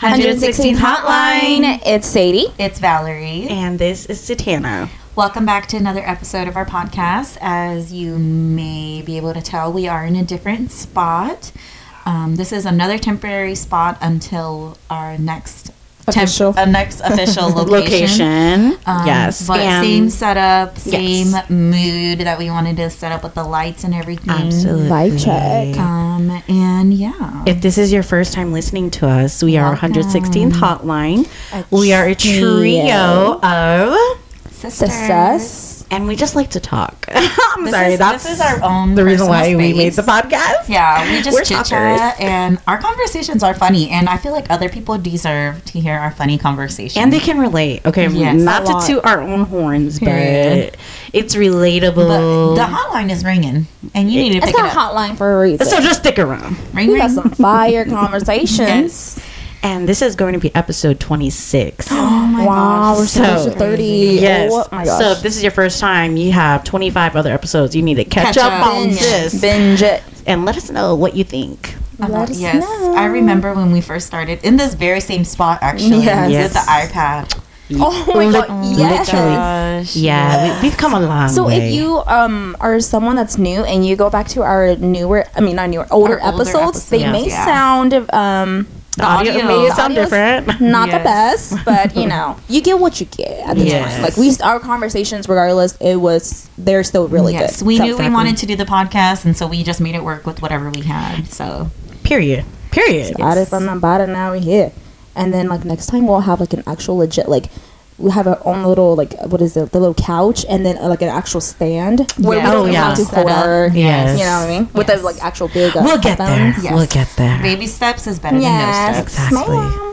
116 Hotline. It's Sadie. It's Valerie. And this is Satana. Welcome back to another episode of our podcast. As you may be able to tell, we are in a different spot. Um, this is another temporary spot until our next Official. a next official location. Location. Um, yes. but and- same setup, same Yes. mood that we wanted to set up with the lights and everything. Absolutely. Vibe check. Um, and yeah, If this is your first time listening to us, we are Welcome. 116th Hotline. A we are a trio. trio of, sisters. Success. And we just like to talk. I'm This sorry, is, that's this is our own the reason personal why we made the podcast. Yeah, we just chit talkers. chat, and our conversations are funny, and I feel like other people deserve to hear our funny conversations. And they can relate. Okay, Yes. not to toot our own horns, Period. but it's relatable. but the hotline is ringing, and you need to It's pick got it a hotline for a reason. so just stick around. Ring, we ring. got some fire conversations. Yes. And this is going to be episode 26. Oh my wow, we're gosh. so close to 30. Yes. Oh my gosh. So if this is your first time, you have 25 other episodes. You need to catch, Catch up, up. on binge, this binge it. and let us know what you think. Let us yes, know. I remember when we first started in this very same spot, actually, Yes. with the iPad. Oh my Lit- god, yes. literally. Gosh, Yeah, we, we've come a long So way. So if you um are someone that's new and you go back to our newer, I mean not newer, older, Our older episodes, they episodes, may yeah. sound um the audio, audio- may sound different. not the best, but you know, you get what you get at the Yes. time. Like we, our conversations, regardless, it was they're still really yes, good. we So- knew we wanted to do the podcast, and so we just made it work with whatever we had. So Period. Period. started from the bottom, now we're here. And then like next time we'll have like an actual legit like we have our own little like what is it the little couch and then uh, like an actual stand where Yeah. we Oh, don't yeah. have to Set hold up. our Yes. you know what I mean with Yes. the like actual big uh, We'll get there. Yes. We'll get there. baby steps is better Yes, than no steps. Exactly.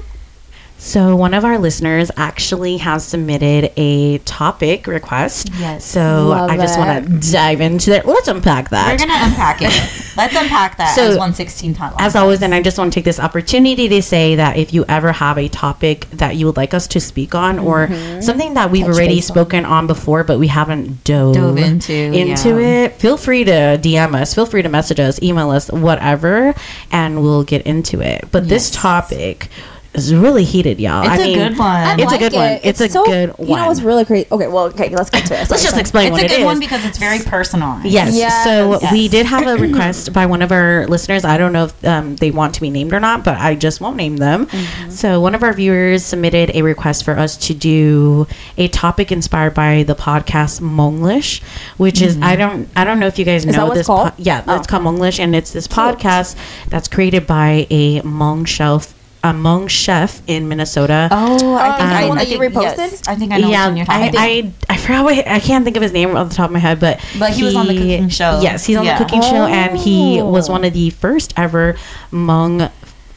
So one of our listeners actually has submitted a topic request. Yes. So Love I just want to dive into that. Let's unpack that. We're gonna unpack it. Let's unpack that So, as one sixteen hotline. As always, and I just want to take this opportunity to say that if you ever have a topic that you would like us to speak on, or mm-hmm. something that we've Touch already base on. spoken on before, but we haven't dove, Dove into, into yeah. it, feel free to DM us, feel free to message us, email us, whatever, and we'll get into it. But this topic is really heated, y'all. It's I a mean, good one. I It's a good it. one. It's a good one. You know what's really crazy? Okay, well, okay, let's get to it. Let's just sorry. explain it's what a good is. one because it's very personalized. Yes. Yes. So Yes. we did have a request by one of our listeners. I don't know if um, they want to be named or not, but I just won't name them. Mm-hmm. So one of our viewers submitted a request for us to do a topic inspired by the podcast Hmonglish, which is I don't I don't know if you guys know Mm-hmm. that what this. it's called? yeah, Oh. it's called Hmonglish, and it's this podcast that's created by a Hmong chef. A Hmong chef in Minnesota. Oh, I think the I, one I that you reposted? Yes, I think I know yeah, you're talking I, about. I I forgot what I can't think of his name off the top of my head, but But he was on the cooking show. Yes, he's on Yeah. the cooking show, and he Oh. was one of the first ever Hmong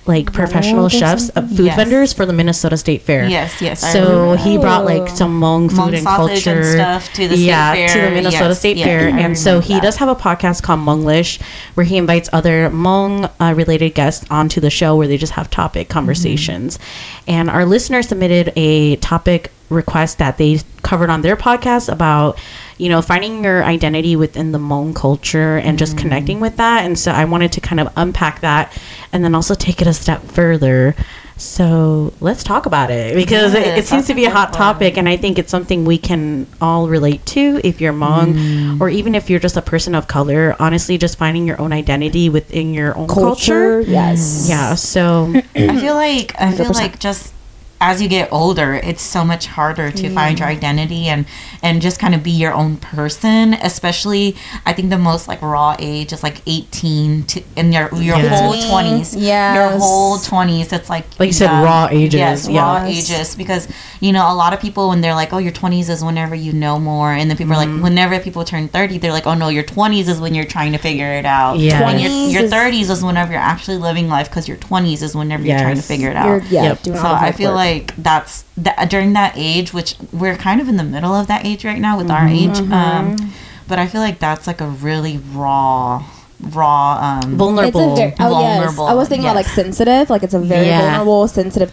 like professional there's chefs, uh, food Yes. vendors for the Minnesota State Fair. Yes, yes, So he brought like Oh. some Hmong food Hmong and sausage and culture stuff to the state yeah, to the. Minnesota Yes, State yeah, Fair, I and so he that. does have a podcast called Hmonglish, where he invites other Hmong uh, related guests onto the show, where they just have topic conversations. And our listener submitted a topic request that they covered on their podcast about you know finding your identity within the Hmong culture and just connecting with that. And so I wanted to kind of unpack that, and then also take it a step further. So let's talk about it because it, it seems to be a a hot topic, and I think it's something we can all relate to if you're Hmong Mm. or even if you're just a person of color. Honestly, just finding your own identity within your own culture. culture. Yes. Yeah. So I feel like I feel 100%. like just as you get older, it's so much harder to find your identity and and just kind of be your own person. Especially, I think the most like raw age is like eighteen to in your your Yeah. whole twenties. Yeah, your whole twenties. It's like Like you said, raw ages, Yes, yeah. raw Yes. ages. Because you know, a lot of people when they're like, "Oh, your twenties is whenever you know more," and then people are Mm-hmm. like, whenever people turn thirty, they're like, "Oh no, your twenties is when you're trying to figure it out." Yeah. Your 20s your is- thirties is whenever you're actually living life because your twenties is whenever you're trying to figure it You're, out. yeah, Yep. So I feel work. like that's that during that age, which we're kind of in the middle of that age right now with our Mm-hmm. age. Um, but I feel like that's like a really raw, raw. Um, vulnerable. It's a very, oh yes, vulnerable, I was thinking about like sensitive. Like it's a very Yeah. vulnerable, sensitive.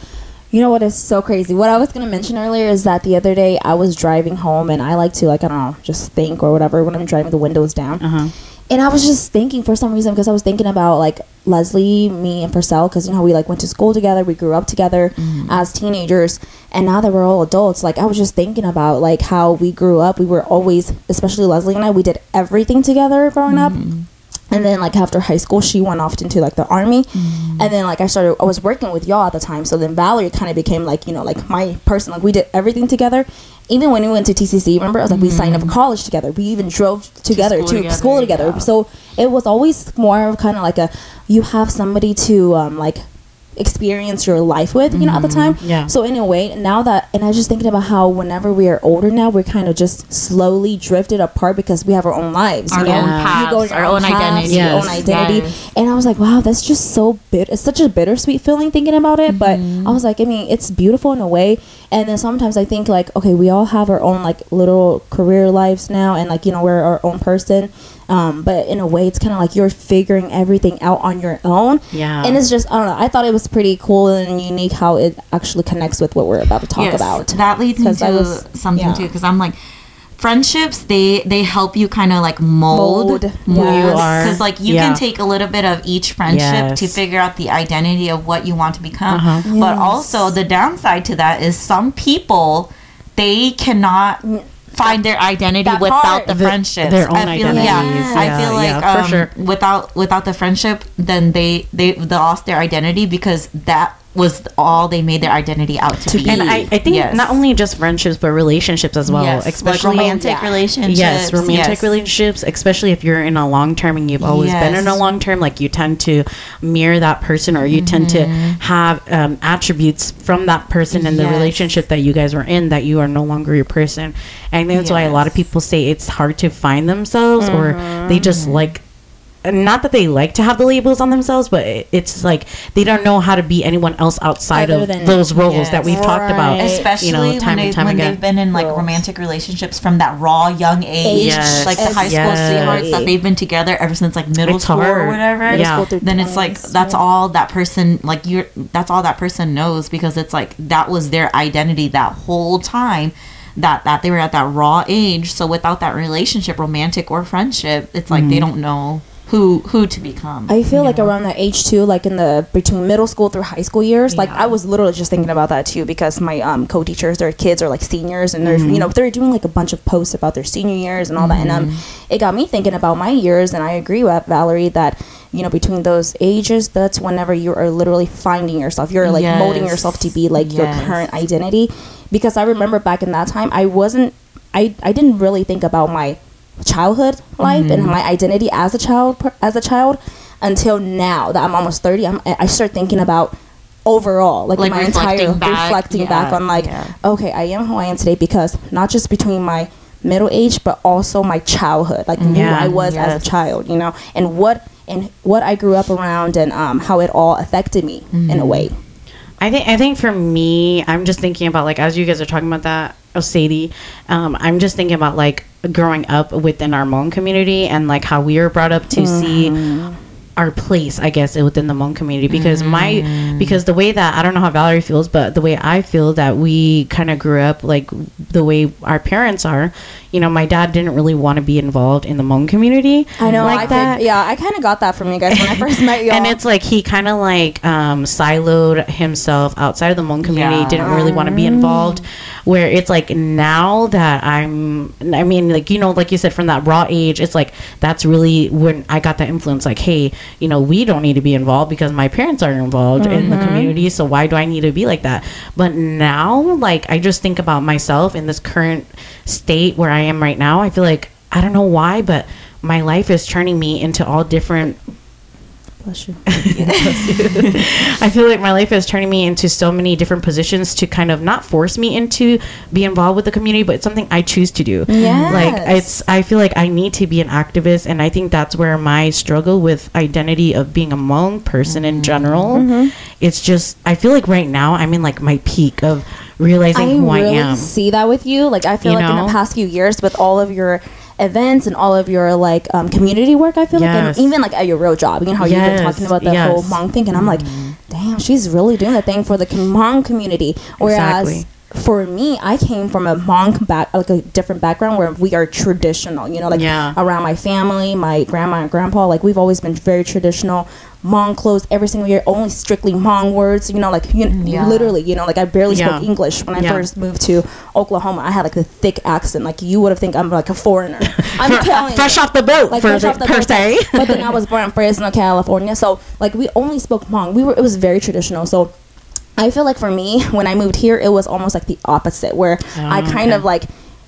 You know what is so crazy? What I was gonna mention earlier is that the other day I was driving home and I like to like I don't know just think or whatever when I'm driving the windows down. Uh-huh. And I was just thinking for some reason because I was thinking about like Leslie, me, and Purcell because you know we like went to school together, we grew up together as teenagers, and now that we're all adults, like I was just thinking about like how we grew up. We were always, especially Leslie and I, we did everything together growing up. And then like after high school, she went off into like the army, and then like I started, I was working with y'all at the time. So then Valerie kind of became like you know like my person. Like we did everything together. Even when we went to TCC, remember I was like we signed up for college together. We even drove together to school school together, together. yeah. So it was always more of kind of like a you have somebody to um, like experience your life with, you know, at the time. Yeah. So in a way, now that and I was just thinking about how whenever we are older now, we're kind of just slowly drifted apart because we have our own lives. Our you know? own You paths, go in your our own identity. your own identity. Yes. And I was like, wow, that's just so bit. It's such a bittersweet feeling thinking about it. But Mm-hmm. I was like, I mean, it's beautiful in a way. And then sometimes I think like, okay, we all have our own like little career lives now, and like you know we're our own person. Um, but in a way, it's kind of like you're figuring everything out on your own. Yeah. And it's just I don't know. I thought it was pretty cool and unique how it actually connects with what we're about to talk Yes, about. That leads me 'Cause I to was- something yeah. too, because I'm like, friendships they they help you kind of like mold, Mold, yes. you are. because like you Yeah. can take a little bit of each friendship to figure out the identity of what you want to become. Uh-huh. But also the downside to that is some people they cannot. Find their identity that without part. the The- friendships. their own I feel, identities. Yeah, I feel like yeah, for um, sure. without without the friendship, then they they they lost their identity because that was all they made their identity out to, be. and I, I think Yes. not only just friendships but relationships as well yes, especially like romantic yeah. relationships. yes romantic yes. relationships especially if you're in a long term and you've always been in a long term like you tend to mirror that person or you tend to have um, attributes from that person in the Mm-hmm. Relationship that you guys were in that you are no longer your person and that's why a lot of people say it's hard to find themselves or they Mm-hmm. just like not that they like to have the labels on themselves, but it, it's like they don't know how to be anyone else outside Other of than- those roles that we've talked about. Right. especially you know, time when, they, and time when again. they've been in like Girls. romantic relationships from that raw young age, Yes. like the high school Yes. sweethearts that they've been together ever since like middle It's school hard. or whatever. Middle Yeah. school through Then it's like 20s, that's yeah. all that person like you're that's all that person knows because it's like that was their identity that whole time. That, that they were at that raw age so without that relationship romantic or friendship it's like Mm-hmm. they don't know who who to become I feel like know? around that age too, like in the between middle school through high school years, like I was literally just thinking about that too because my um, co-teachers, their kids are like seniors and they're you know they're doing like a bunch of posts about their senior years and all that, and um, it got me thinking about my years, and I agree with Valerie that you know between those ages, that's whenever you are literally finding yourself, you're like molding yourself to be like your current identity, because I remember back in that time, I wasn't, I I didn't really think about my childhood life Mm-hmm. and my identity as a child as a child until now that I'm almost 30 I'm, I start thinking about overall like, Like my reflecting entire back, reflecting back on like yeah. okay I am who I am today because not just between my middle age but also my childhood like who I was as a child you know and what and what I grew up around and um, how it all affected me in Mm-hmm. a way I think I think for me, I'm just thinking about like as you guys are talking about that, Sadie, um, I'm just thinking about like growing up within our Hmong community and like how we were brought up to see our place, I guess, within the Hmong community. Because my because the way that I don't know how Valerie feels, but the way I feel that we kind of grew up like the way our parents are. You know, my dad didn't really want to be involved in the Hmong community. I know like I that. Yeah I kind of got that from you guys when I first met you and it's like he kind of like um, siloed himself outside of the Hmong community. Yeah. Didn't really want to be involved. Where it's like now that I'm, I mean, like you know, like you said, from that raw age, it's like that's really when I got that influence. Like, hey, you know, we don't need to be involved because my parents aren't involved in the community. So why do I need to be like that? But now, like, I just think about myself in this current state where I am right now. I feel like I don't know why, but my life is turning me into all different bless you I feel like my life is turning me into so many different positions to kind of not force me into be involved with the community, but it's something I choose to do. Yes. Like it's I feel like I need to be an activist and I think that's where my struggle with identity of being a Hmong person in mm-hmm. general. Mm-hmm. It's just I feel like right now I'm in like my peak of realizing I who really I am. see that with you. Like I feel You like in the past few years, with all of your events and all of your like um, community work. I feel like, Yes. and even like at your real job, you know how you've been talking about the yes. whole Hmong thing, and I'm like, damn, she's really doing a thing for the Hmong community. Whereas Exactly. for me, I came from a Hmong back, like a different background where we are traditional. You know, like Yeah. around my family, my grandma and grandpa, like we've always been very traditional. Hmong clothes every single year, only strictly Hmong words. You know, like you, Yeah. literally, you know, like I barely Yeah. spoke English when I Yeah. first moved to Oklahoma. I had like a thick accent, like you would have think I'm like a foreigner. I'm telling you Fresh off the boat, like for fresh the, off the per boat. se. but then I was born in Fresno, California, so like we only spoke Hmong. We were it was very traditional. So I feel like for me, when I moved here, it was almost like the opposite, where I Oh, kind okay. of like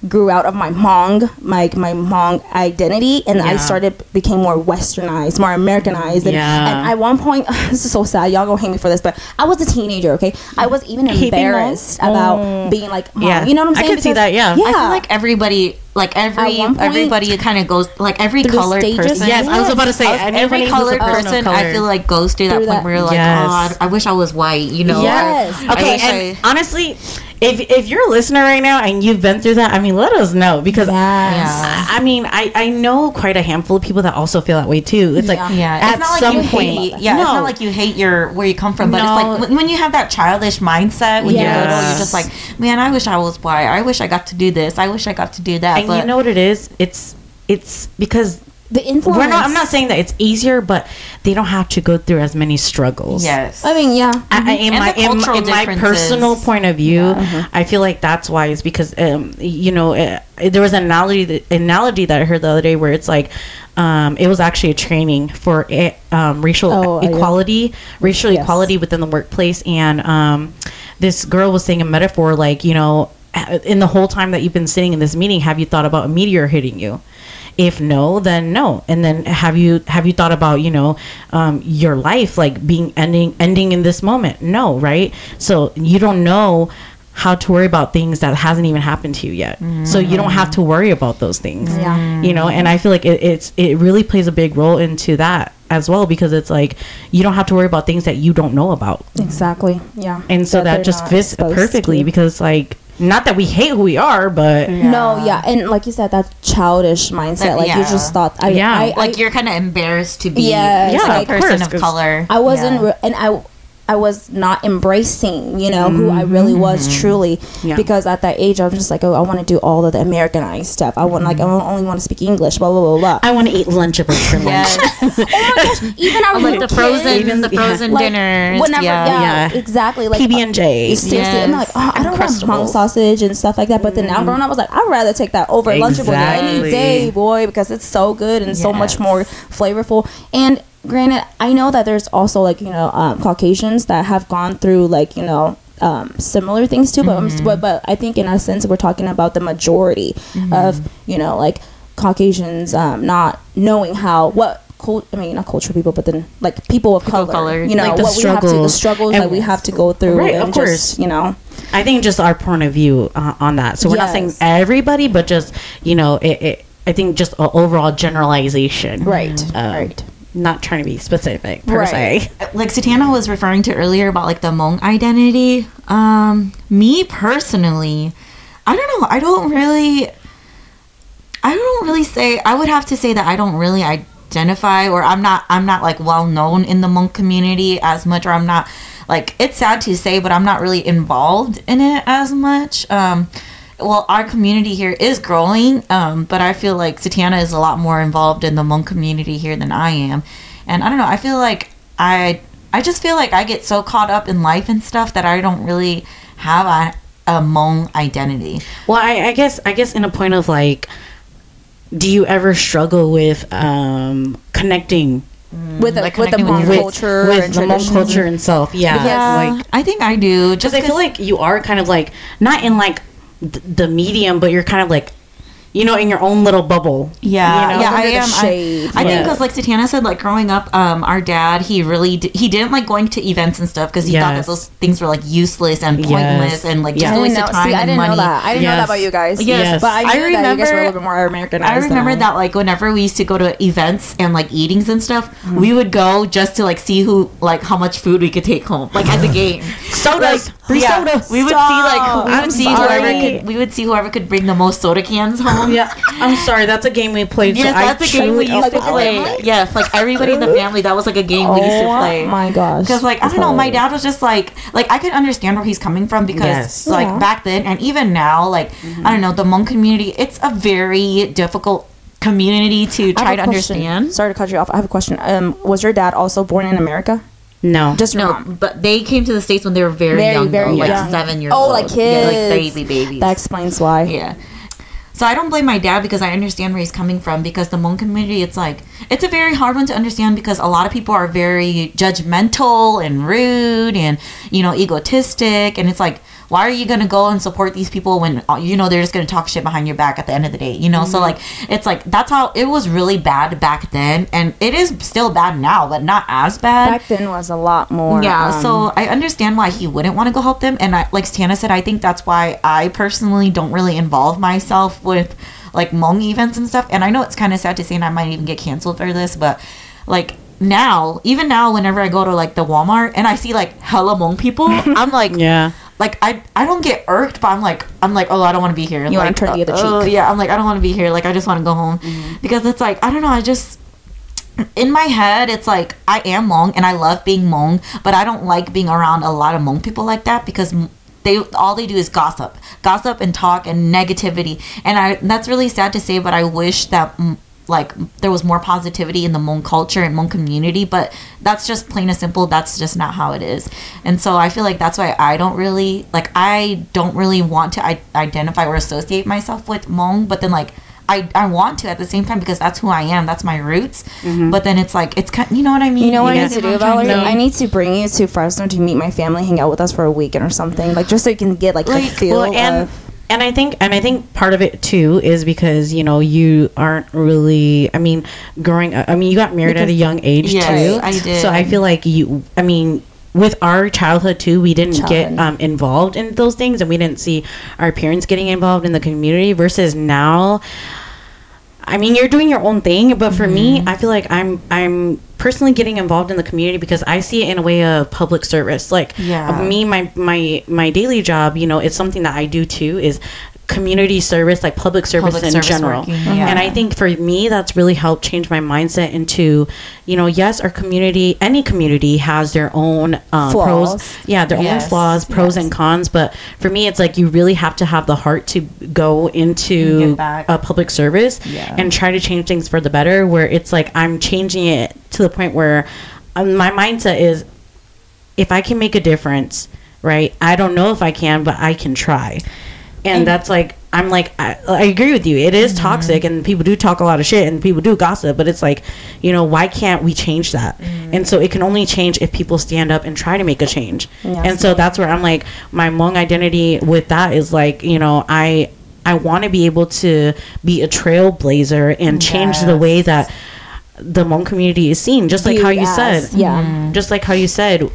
grew out of my Hmong, my my Hmong identity, and I started became more westernized, more Americanized. And, Yeah. and at one point, this is so sad. Y'all gonna hate me for this, but I was a teenager. Okay, I was even Hate being Hmong? embarrassed about mm. being like Hmong. Yeah. You know what I'm saying? I saying? could see that, yeah. yeah. I feel like everybody, like every point- everybody, kind of goes like every colored stages? person. Yes, I was about to say Every anybody who's a colored person color. I feel like goes through that Through point that- where you're like, Yes. God, I wish I was white. You know? Yes. Or, I Okay, wish and I- honestly, if if you're a listener right now and you've been through that, I mean, let us know because Yes. I, I mean, I I know quite a handful of people that also feel that way too. It's like Yeah. Yeah, at it's not like some you point, hate. Yeah, it's not like you hate your where you come from, but No. it's like when, when you have that childish mindset when you're little, you're just like, man, I wish I was white. I wish I got to do this. I wish I got to do that. and but you know what it is? It's it's because the influence. we're not. I'm not saying that it's easier, but they don't have to go through as many struggles. yes, I mean, yeah. I, I- in And my the in, in my personal point of view, I feel like that's why is because um, you know uh, there was an analogy that, analogy that I heard the other day where it's like um, it was actually a training for eh, um, racial Oh, uh, yeah. equality, racial Yes. equality within the workplace, and um, this girl was saying a metaphor like you know uh, in the whole time that you've been sitting in this meeting, have you thought about a meteor hitting you? If no then no. And then have you have you thought about you know um, your life like being ending ending in this moment? No right? So you don't know how to worry about things that hasn't even happened to you yet. So you don't have to worry about those things. Yeah. you know and i feel like it, it's it really plays a big role into that as well because it's like you don't have to worry about things that you don't know about. Exactly. Yeah. and so that, they're just fits perfectly because like not that we hate who we are but No, yeah, and like you said, that childish mindset. That- like you just thought, I, Yeah. I, like I, you're kind of embarrassed to be Yes, like, Yeah, a of person course, of 'cause color. I wasn't, Yeah. re- and I, I was not embracing, you know, who I really was truly, Mm-hmm. Yeah. because at that age, I was just like, oh, I want to do all of the Americanized stuff. I want, like, I Mm-hmm. only want to speak English, blah blah blah blah. i want to eat lunchables for lunch Yes, Even our like little the frozen, kids, even the Yeah. frozen like, dinners. Whenever, yeah, yeah. Yeah. exactly. Like PB and J. Seriously, I'm like, oh, I don't want Uncrustables. hmong sausage and stuff like that. But then now growing up, I was like, I'd rather take that over Lunchable any day, boy, because it's so good and so much more flavorful. And granted, I know that there's also like you know um, Caucasians that have gone through like you know. Um, similar things too, but, Mm-hmm. but but I think in a sense we're talking about the majority Mm-hmm. of you know like Caucasians um, not knowing how what cult I mean not cultural people, but then like people of People of color, color. you know Like the what we have to the struggles. struggles And- that we have to go through, Right, of just, course. you know I think just our point of view uh, on that. So we're not saying everybody, but just you know, it, it, I think just overall generalization. Right, Um, right. Not trying to be specific per Right. se. like Satana was referring to earlier about like the Hmong identity. Um, me personally, I don't know. I don't really. I don't really say. I would have to say that I don't really identify, or I'm not. I'm not like well known in the Hmong community as much, or I'm not. Like it's sad to say, but I'm not really involved in it as much. Um, well, our community here is growing, um, but I feel like Satana is a lot more involved in the Hmong community here than I am. And I don't know, I feel like I I just feel like I get so caught up in life and stuff that I don't really have a, a Hmong identity. Well, I, I guess I guess in a point of like, do you ever struggle with um, connecting with the, like with the connecting with Hmong with, culture with and the Hmong culture itself? Yeah, Yeah, like I think I do. because Just I feel like you are kind of like not in like th- the medium, but you're kind of like, you know, in your own little bubble. Yeah, you know? yeah, I Under the am. shade. I, I think because like Satana said, like growing up, um, our dad he really d- he didn't like going to events and stuff because he thought that those things were like useless and pointless Yes. and like just I a didn't waste of time See, I didn't money. know that. I didn't know that about you guys. Yes. but I knew I that you guys were a remember- little bit more Americanized. I remember than that like whenever we used to go to events and like eatings and stuff, Mm-hmm. we would go just to like see who like how much food we could take home, like as a game. So Sodas, free yeah, we would Stop. see like we would see whoever could we would see whoever could bring the most soda cans home. Oh yeah, I'm sorry. That's a game we played. Yes, so that's a game we used to play. Yes, like everybody in the family, that was like a game we used to play. Oh my gosh. Because like I don't know, my dad was just like like I could understand where he's coming from because Yes. like Yeah. back then and even now, like I don't know, the Hmong community, it's a very difficult community to try to question. understand. Sorry to cut you off. I have a question. Um, was your dad also born in America? No, Just No, mom. but they came to the states when they were very, Very, young, very though, like seven years Oh, old. like yeah, like kids. baby babies. That explains why. Yeah. So I don't blame my dad because I understand where he's coming from because the Hmong community it's like it's a very hard one to understand because a lot of people are very judgmental and rude and you know egotistic and it's like why are you going to go and support these people when uh, you know they're just going to talk shit behind your back at the end of the day you know so like it's like that's how it was really bad back then and it is still bad now but not as bad Back then was a lot more. yeah, um, so I understand why he wouldn't want to go help them, and I, like Tana said, I think that's why I personally don't really involve myself with like Hmong events and stuff. And I know it's kind of sad to say, and I might even get canceled for this, but like now, even now, whenever I go to like the Walmart and I see like hella Hmong people, I'm like, yeah. Like I I don't get irked, but I'm like I'm like oh I don't want to be here. You like, turn the other oh, cheek. Mm-hmm. yeah, I'm like I don't want to be here. Like I just want to go home because it's like I don't know. I just in my head it's like I am Hmong and I love being Hmong, but I don't like being around a lot of Hmong people like that because. They, all they do is gossip, gossip and talk and negativity, and I that's really sad to say, but I wish that like there was more positivity in the Hmong culture and Hmong community, but that's just plain and simple. That's just not how it is, and so I feel like that's why I don't really like I don't really want to I- identify or associate myself with Hmong, but then like. I, I want to at the same time because that's who I am. That's my roots. Mm-hmm. But then it's like it's kind. You know what I mean? You know what I need to do, what I'm Valerie? say? I need to bring you to Fresno to meet my family, hang out with us for a weekend or something, like just so you can get like, Like, the feel Well, and of. And I think and I think part of it too is because you know you aren't really. I mean, growing. up I mean, you got married at a young age Yes, too. I did. So I feel like you. I mean. With our childhood too, we didn't get um, involved in those things, and we didn't see our parents getting involved in the community. Versus now, I mean, you're doing your own thing, but for me, Mm-hmm. I feel like I'm I'm personally getting involved in the community because I see it in a way of public service. Like Yeah. me, my my my daily job, you know, it's something that I do too. Is community service, like public service Public in service general. yeah. And I think for me, that's really helped change my mindset into, you know, yes, our community, any community has their own um, Flaws. pros, yeah, their Yes, own flaws, pros yes. and cons. But for me, it's like you really have to have the heart to go into a public service Yeah. and try to change things for the better. Where it's like I'm changing it to the point where um, my mindset is, if I can make a difference, right? I don't know if I can, but I can try. And, that's like I'm like I, I agree with you. It is Mm-hmm. toxic, and people do talk a lot of shit, and people do gossip. But it's like, you know, why can't we change that? Mm-hmm. And so it can only change if people stand up and try to make a change. Yes. And so that's where I'm like, my Hmong identity with that is like, you know, I I want to be able to be a trailblazer and change the way that the Hmong community is seen. Just like how you said, yeah. just like how you said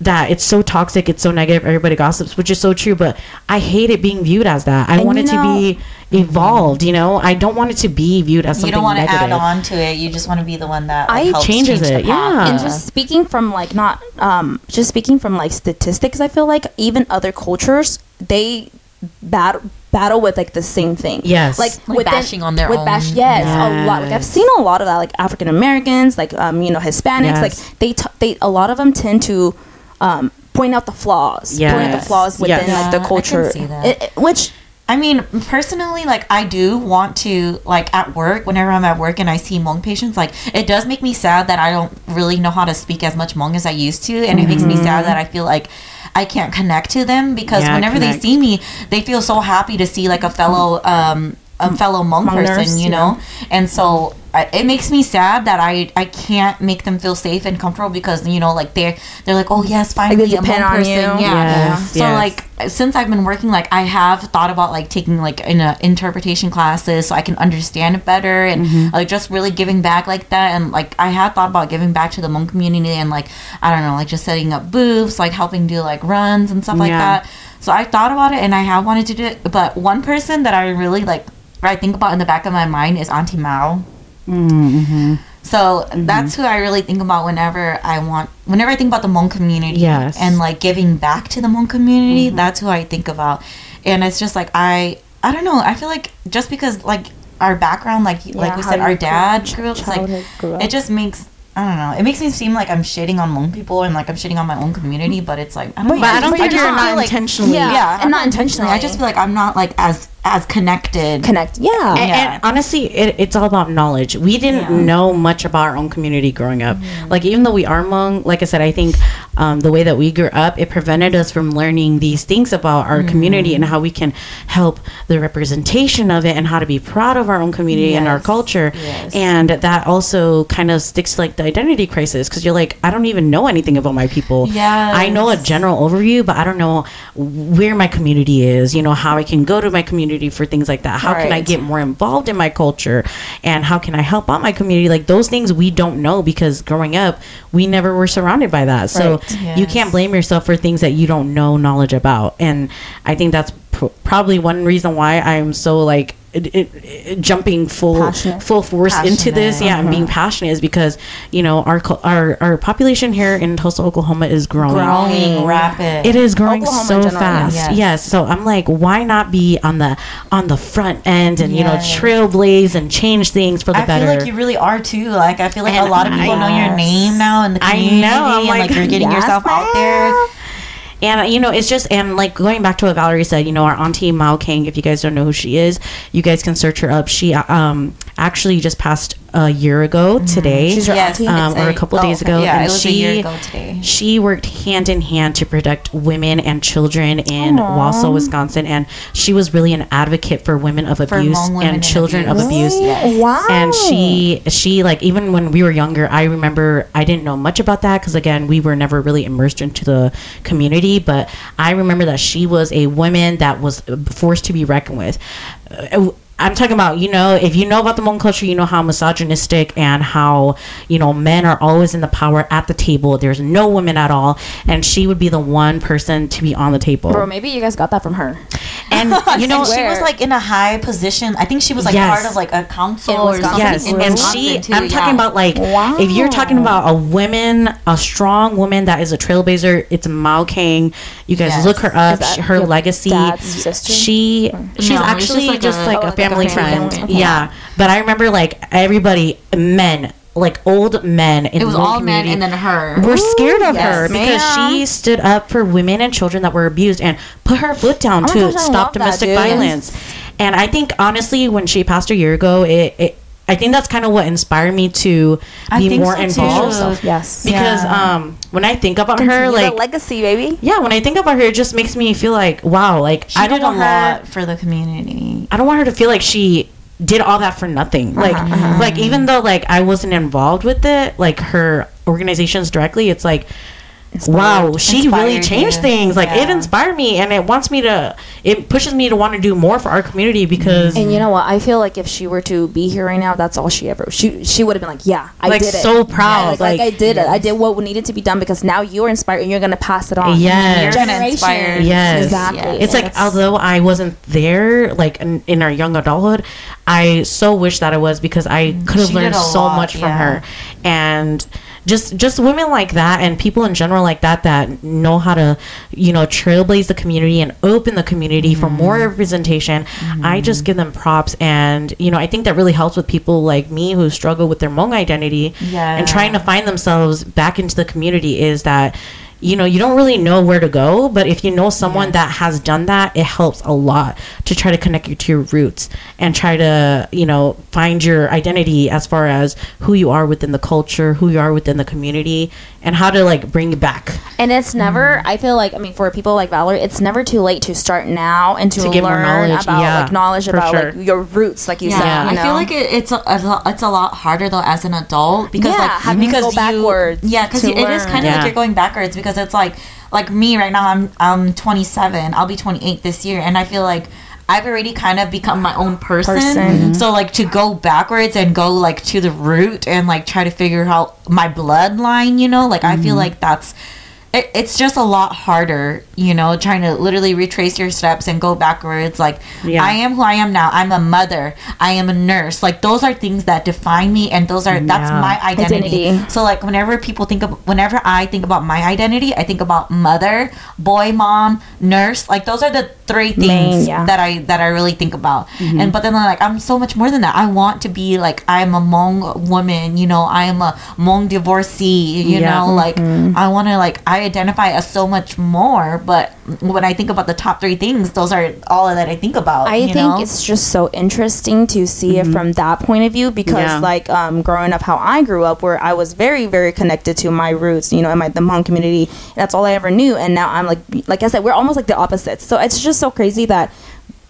that it's so toxic, it's so negative, everybody gossips, which is so true. But I hate it being viewed as that. I And want you it to be evolved. You know, I don't want it to be viewed as something you don't want to add on to it. You just want to be the one that like, I- helps Changes change it, path. yeah. and just speaking from like not um just speaking from like statistics i feel like even other cultures they battle battle with like the same thing Yes. like, Like bashing on their with own. bash yes, a lot like i've seen a lot of that like african americans like um you know hispanics Yes. like they t- they a lot of them tend to um point out the flaws point out the flaws within Yes. like Yeah, I the can culture see that. It- it- which I mean, personally, like I do want to, like at work, whenever I'm at work and I see Hmong patients, like it does make me sad that I don't really know how to speak as much Hmong as I used to, and it makes me sad that I feel like I can't connect to them because Yeah, whenever connect. they see me, they feel so happy to see like a fellow, um, a fellow Hmong Hmong person, nurse, you yeah. know, and so. I- It makes me sad that I I can't make them feel safe and comfortable because you know like they're they're like oh yes finally a depend Hmong on person yeah Yes, so yes. like since I've been working, like I have thought about like taking like in a interpretation classes so I can understand it better and Mm-hmm. like just really giving back like that. And like I had thought about giving back to the Hmong community and like I don't know, like just setting up booths, like helping do like runs and stuff like Yeah. that. So I thought about it and I have wanted to do it. But one person that I really like, I think about in the back of my mind is Auntie Mao. Mm-hmm. So that's who I really think about whenever I want, whenever I think about the Hmong community Yes. and like giving back to the Hmong community. That's who I think about, and it's just like I, I don't know. I feel like just because like our background, like like we said, our dad grew up, it's like grew up. it just makes. I don't know. It makes me seem like I'm shitting on Hmong people and like I'm shitting on my own community, but it's like I don't know. But I don't think you're you're not, not like- intentionally. Yeah. yeah, and I'm not intentionally. I just feel like I'm not like as as connected. connect. Yeah. And, Yeah. and honestly, it, it's all about knowledge. We didn't Yeah. know much about our own community growing up. Like even though we are Hmong, like I said, I think um, the way that we grew up, it prevented us from learning these things about our community and how we can help the representation of it and how to be proud of our own community and our culture. Yes. And that also kind of sticks to like the identity crisis because you're like, I don't even know anything about my people. Yeah. I know a general overview, but I don't know where my community is. You know how I can go to my community for things like that. How can I get more involved in my culture, and how can I help out my community? Like those things we don't know because growing up we never were surrounded by that. So Right. you can't blame yourself for things that you don't know knowledge about. And I think that's pr- probably one reason why I'm so like. It, it, jumping full Passionate. full force into this Passionate. yeah and being uh-huh. passionate is because you know our our our population here in Tulsa Oklahoma is growing growing rapid. it is growing Oklahoma so fast. yes. Yes. So I'm like, why not be on the on the front end and you know trailblaze and change things for the I better? I feel like you really are too. Like I feel like And a lot of people I- know your name now in the I know, I'm and like, like you're getting yes, yourself out there. And you know, it's just and like going back to what Valerie said, you know, our auntie Mao Kang. If you guys don't know who she is, you guys can search her up. She um actually just passed a year ago today. She's your Yes, auntie? um, or a a- couple oh, days okay. ago. Yeah, and it was a she, year ago today. She worked hand in hand to protect women and children in Aw. Wausau, Wisconsin, and she was really an advocate for women of abuse women and in children of abuse. abuse. Really? Wow. And she, she like even when we were younger, I remember I didn't know much about that because again, we were never really immersed into the community. But I remember that she was a woman that was forced to be reckoned with. Uh, I'm talking about, you know, if you know about the Hmong culture, you know how misogynistic and how, you know, men are always in the power at the table. There's no women at all. And she would be the one person to be on the table. Bro, maybe you guys got that from her. And, you know, and she was like in a high position. I think she was like Yes. part of like a council or something. Yes, in and she. too, I'm yeah. talking about like Wow. if you're talking about a woman, a strong woman that is a trailblazer. It's Mao Kang. You guys Yes. look her up. That her legacy. She she's No, it's actually just just like like, a- a, Oh, like a family family friend. friend. Yeah, but I remember like everybody, men, like old men in It was the all men and then her. we're scared of yes, her because ma'am. she stood up for women and children that were abused and put her foot down Oh to gosh, stop domestic dude. violence. And I think honestly, when she passed a year ago, it, it I think that's kind of what inspired me to I be more so, involved. So- Yes. Because Yeah. um, when I think about Continue her, like legacy, baby. yeah, when I think about her, it just makes me feel like wow, like She I don't did a want her. lot for the community. I don't want her to feel like she did all that for nothing. Like Uh-huh, like even though like I wasn't involved with it, like her organizations directly, it's like wow, she really changed you. things. Like it inspired me and it wants me to it pushes me to want to do more for our community because And you know what? I feel like if she were to be here right now, that's all she ever. She she would have been like, yeah, I like did it. so proud. like, like, like, I did it. I did what needed to be done because now you're inspired and you're gonna pass it on. Yes. You're gonna inspire. Yes. Exactly. It's like although I wasn't there, like in, in our young adulthood, I so wish that I was because I mm. could have learned so lot, much from yeah. her, and just just women like that and people in general like that that know how to you know trailblaze the community and open the community for more Mm-hmm. representation. I just give them props, and you know I think that really helps with people like me who struggle with their Hmong identity Yeah. and trying to find themselves back into the community. Is that you know you don't really know where to go but if you know someone that has done that it helps a lot to try to connect you to your roots and try to you know find your identity as far as who you are within the culture who you are within the community and how to like bring it back And it's never. Mm-hmm. I feel like I mean, for people like Valerie, it's never too late to start now and to, To get more learn knowledge, about yeah, like knowledge about sure. like your roots, like you Yeah, said. I you feel like it, it's a, a lot, it's a lot harder though as an adult because Yeah, like having to because go you backwards yeah because to it is learn. kind of Yeah. like you're going backwards because it's like like me right now I'm I'm 27 I'll be 28 this year and I feel like I've already kind of become my own person. Person. So mm-hmm. like to go backwards and go like to the root and like try to figure out my bloodline, you know, like I feel mm-hmm. like that's it, it's just a lot harder, you know, trying to literally retrace your steps and go backwards. Like, Yeah. I am who I am now. I'm a mother. I am a nurse. Like, those are things that define me, and those are that's my identity. Identity. So, like, whenever people think of, whenever I think about my identity, I think about mother, boy, mom, nurse. Like, those are the three things Main, yeah. that I that I really think about. Mm-hmm. And but then like I'm so much more than that. I want to be like I'm a Hmong woman. You know, I am a Hmong divorcee. You Yeah. know, like mm-hmm. I want to like I identify as so much more. But when I think about the top three things, those are all that I think about. I you think know? it's just so interesting to see it from that point of view because, Yeah. like, um, growing up, how I grew up, where I was very, very connected to my roots, you know, in my the Hmong community. That's all I ever knew, and now I'm like, like I said, we're almost like the opposites. So it's just so crazy that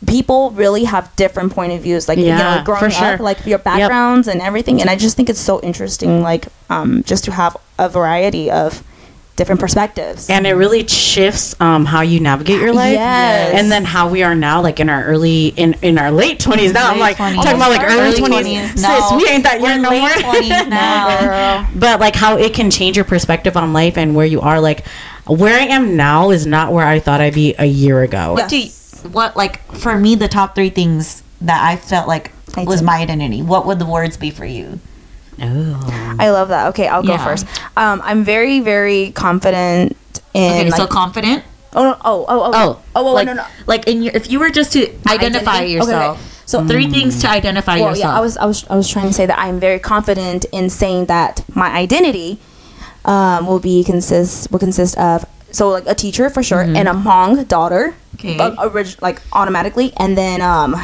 people really have different point of views, like you Yeah, know, growing for sure. up, like your backgrounds and everything. And I just think it's so interesting, like, um, just to have a variety of different perspectives. and it really shifts um, how you navigate your life Yes. and then how we are now like in our early in in our late 20s now i'm like 20s. talking about like early, Early 20s, 20s, sis we ain't that young no late more 20s now. Girl. but like how it can change your perspective on life and where you are like where i am now is not where i thought i'd be a year ago What do you, what like for me the top three things that I felt like was my identity? What would the words be for you? Oh. I love that. Okay, I'll go Yeah. first. Um, I'm very, very confident in. Okay, like, so confident. oh, no, oh, oh, oh, Oh, oh, oh, like, no, no. Like in your, if you were just to identify identity? yourself. Okay, okay. So- three things to identify Well, yourself. yeah, I was, I was, I was trying to say that I'm very confident in saying that my identity um, will be consist will consist of so like a teacher for sure and a Hmong daughter, Okay. orig- like automatically, and then um,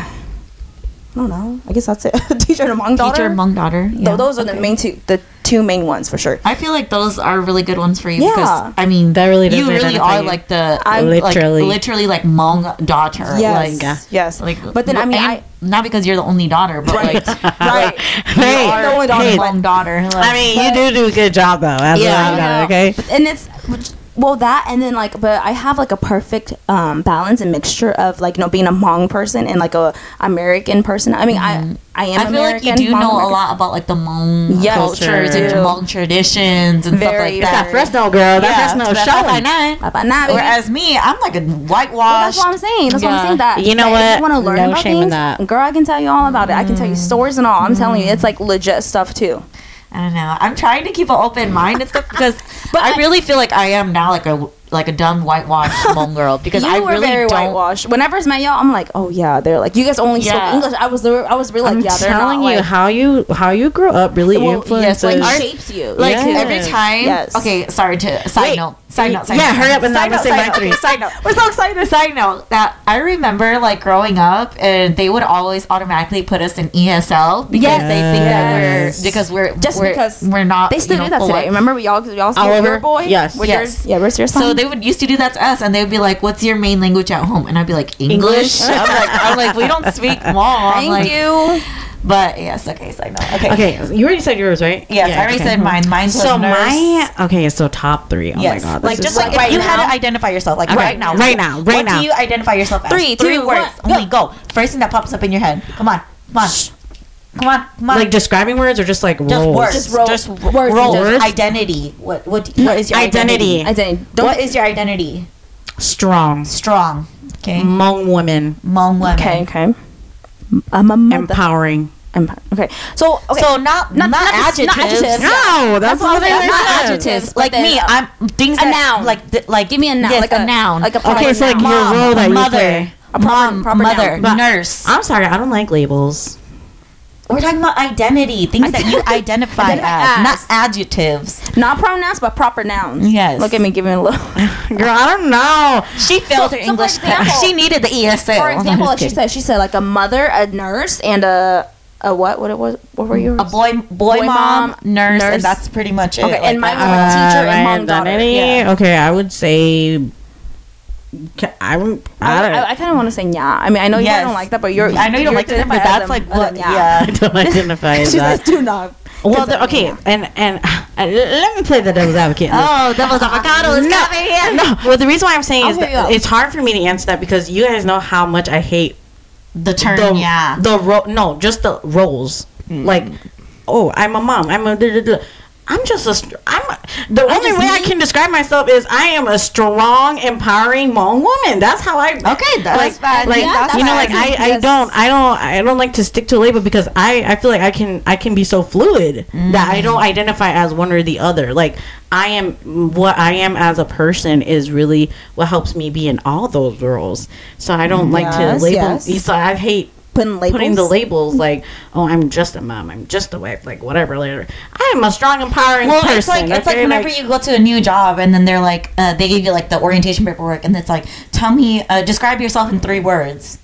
don't know. I guess that's it. teacher and a Hmong daughter. Teacher, Hmong daughter. Tho- Yeah. those are the main two, the two main ones for sure. I feel like those are really good ones for you Yeah. because I mean That really does you really are you. like the I'm- Literally. like, literally like Hmong daughter. Yes, Like, Yeah. yes. like but then I mean, I not because you're the only daughter, but Right. like right. Hey, you are the only daughter, the but- Hmong daughter. Like, i mean you do do a good job though as Yeah, yeah, I know. okay But- and it's which, well that and then like but I have like a perfect um balance and mixture of like you know being a Hmong person and like a American person. I mean I I am I feel like you do Hmong know a lot about like the Hmong Yes, cultures and do. Hmong traditions and Very, stuff like it's that. that fresno girl that fresno it's that showing Five nine. Bye bye now, baby. Whereas me, I'm like a Well, whitewashed. that's what I'm saying. That's what I'm saying. That You know that what? you want to learn No about shame in things, that. girl, I can tell you all about it. I can tell you stories and all. I'm telling you, it's like legit stuff too. I don't know. I'm trying to keep an open mind and stuff because, but I really feel like I am now like a like a dumb whitewashed Hmong girl because you I were really very don't. whitewashed. Whenever I met y'all, I'm like, oh yeah, they're like, you guys only Yeah. spoke English. I was, I was really like, i'm yeah, they're telling not you like, how you how you grew up really well, influences yes, like Our- shapes you. Like Yes. every time. Yes. Okay, sorry to side Wait. note. Side note. Side Yeah, note. hurry up and side now note. say Side my note. three. Okay, side note. We're so excited. Side note that I remember like growing up and they would always automatically put us in ESL because Yes. they think that we're because we're Just we're, because we're not. They still you know, do that today. Remember, we y'all, y'all still Oliver? your boy. Yes. With Yes. Yours, yeah. Where's your son? So they would used to do that to us, and they would be like, "What's your main language at home?" And I'd be like, "English." English. I'm like, "I'm like, we don't speak Hmong." Thank like, you. But yes, okay, side note. Okay, okay you already said yours right Yes, Yeah, I already okay. said mine. Mine so nurse. my okay so top three. Oh yes, my god like just like so- if you right had to identify yourself, like Okay, right now, right now, right what now. do you identify yourself as? Three, three two, words. one, Only go. First thing that pops up in your head. Come on, come on, come on, come on. like describing words or just like just roles? words, Just ro- just words, roles. just- Identity. What? What? What is your Identity. identity? I didn't. What is your identity? strong Strong. Okay. Hmong women Hmong women. Okay, okay. I'm a mother. empowering I'm- okay. So okay. So not not, Not- not adjectives. not adjectives. no that's, what I'm what saying. I Not said. adjectives. Like me, then, uh, I'm things a that noun. like th- like Give me a noun, Yes, like a, a- noun. like a proper Okay, so like noun. your Mom, role that you mother, play. A proper- mom, proper mother, noun. Nurse. I'm sorry I don't like labels We're talking about identity, things that you identify, Identify as, as. not adjectives. not pronouns, but proper nouns. Yes. Look at me giving a little. girl I don't know She failed So- her so English. example- she needed the ESL. For example, like she said, she said like a mother, a nurse, and a a what? What it was? What were you? a boy, boy, Boy, mom, mom, nurse, nurse. and that's pretty much it. Okay, and mine was that. like teacher and uh, my mom daughter. identity? Yeah. Okay, I would say. Ca- I, don't- I, I, I, I kind of want to say yeah. I mean, I know you don't like that, but you're. I know you don't like that, but that's like what? yeah. Yeah. I don't identify as She's like, that. do not. Well, the, I- okay, and and uh, let me play the devil's advocate. Oh, devil's avocado is coming here. No, well, the reason why I'm saying I'll is that it's hard for me to answer that because you guys know how much I hate The term, the yeah. the ro- no just the roles like oh I'm a mom I'm a da, da, da. I'm just a. I'm a, the only just way I can describe myself is I am a strong, empowering Hmong woman. That's how I. Okay, that's like, fine. Like Yeah, that's you know, like. I, I Yes. don't, I don't, I don't like to stick to a label because I, I feel like I can, I can be so fluid that I don't mm-hmm. identify as one or the other. Like I am, what I am as a person is really what helps me be in all those roles. So I don't like Yes, to label. yes. So I hate Putting labels. putting the labels like, oh, I'm just a mom, I'm just a wife, like whatever. Later, I am a strong, empowering Well, person. it's like it's like okay? whenever you go to a new job and then they're like uh, they give you like the orientation paperwork and it's like tell me uh, describe yourself in three words.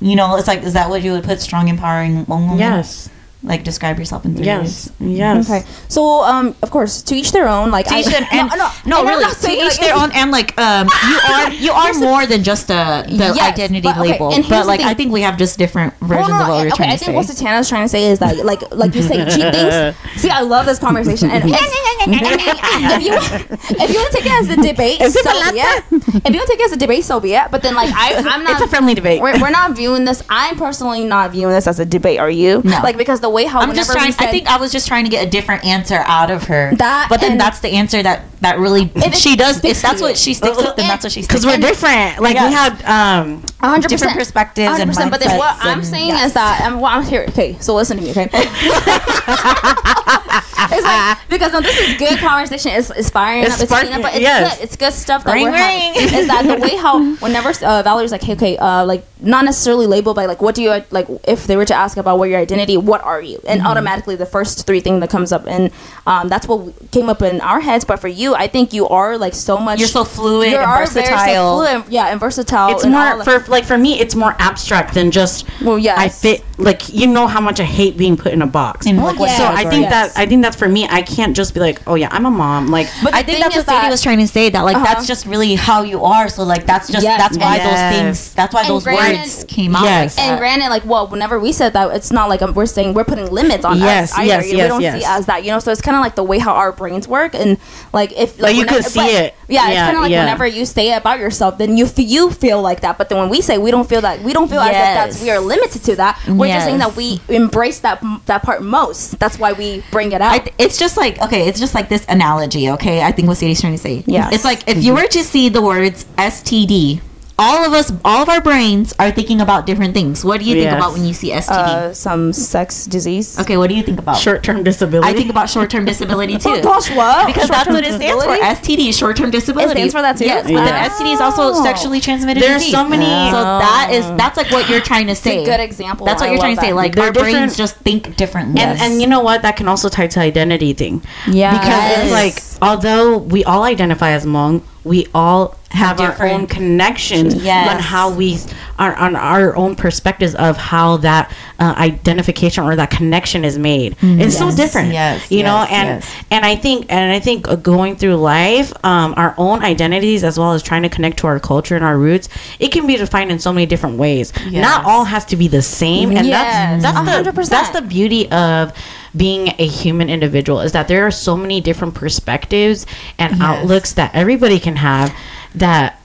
You know, it's like is that what you would put strong, empowering Hmong woman? yes, Like describe yourself in three yes, words. yes. Okay, so um, of course, to each their own. Like To each I, their- and, no, no, no, and I'm really, not to saying, each like, their it's- own, and like um, you are you are Here's the- more than just a the Yes, identity but, okay, label, and here's but the like thing. I think we have just different Well, versions no, of what we're okay, trying I to think say. what Satana's trying to say is that, like, like you say, she thinks. See, I love this conversation, and it's- if you if you want to take it as a debate, Is it so palata? be it. If you want to take it as a debate, so be it. But then, like, I, I'm not. It's a friendly debate. We're, we're not viewing this. I'm personally not viewing this as a debate. Are you? No. Like because the way how I'm just whenever we trying. I think I was just trying to get a different answer out of her. That but then that's the answer that that really it she does. If that's what she sticks with, then that's what she sticks. Because we're different. Like we Yes. had um A hundred different perspectives and 100%, But then what I'm saying yes. is that I'm, what I'm here. Okay, so listen to me. Okay. it's like because no, this is good conversation. It's, it's firing It's up. It's sparking- cleaning up, but it's yes. good. It's good stuff that Ring, we're having. ring. Is that the way how whenever uh, Valerie's like, hey, okay, uh, like not necessarily labeled by like what do you like if they were to ask about what your identity, what are you, and Mm-hmm. automatically the first three thing that comes up, and um, that's what came up in our heads. But for you, I think you are like so much. You're so fluid you and are very so versatile. fluid, yeah, and versatile. it's and more all of- for like for me it's more abstract than just Well, yeah, I fit like you know how much I hate being put in a box. In like what yeah. so I think Yes. that I think that for me I can't just be like oh yeah I'm a mom like But I think that's is what Sadie was trying to say. That like Uh-huh. that's just really how you are. So like that's just Yes, that's why and- those things. That's why And those granted- words came out. Yes. Like And that. granted, like, well, whenever we said that, it's not like um, we're saying we're putting limits on Yes, us. Either. yes, you know, yes, we don't yes. see as that, you know. So it's kind of like the way how our brains work, and like if Like, you whenever- could see but- it. Yeah, it's Yeah, kind of like yeah. whenever you say it about yourself, then you f- you feel like that. But then when we say we don't feel that, we don't feel as if that's we are limited to that. We're just saying that we embrace that that part most. That's why we bring it out. I th- it's just like okay, it's just like this analogy. Okay, I think what Sadie's trying to say. Yeah, it's like if mm-hmm. you were to see the words STD, all of us, all of our brains are thinking about different things. What do you think Yes. about when you see STD? uh, some sex disease. okay, what do you think about? short-term disability I think about short-term disability too. Oh gosh, what? Because that's Short-term what it stands for. disability? STD, short-term disability. It stands for that too? Yes, but Yeah. then STD is also Oh. sexually transmitted There's disease. so many- So that is that's like what you're trying to a say. good example. That's what I you're trying to say. that. Like They're our brains just think differently. and and you know what that can also tie to identity thing Yeah. because it's like although we all identify as Hmong we all have our own connections Yes. on how we are on our own perspectives of how that uh, identification or that connection is made it's so different Yes, you know and yes. and i think and i think uh, going through life um, our own identities as well as trying to connect to our culture and our roots it can be defined in so many different ways Yes. not all has to be the same and Yes, that's that's the 100%. that's the beauty of being a human individual is that there are so many different perspectives and Yes. outlooks that everybody can have that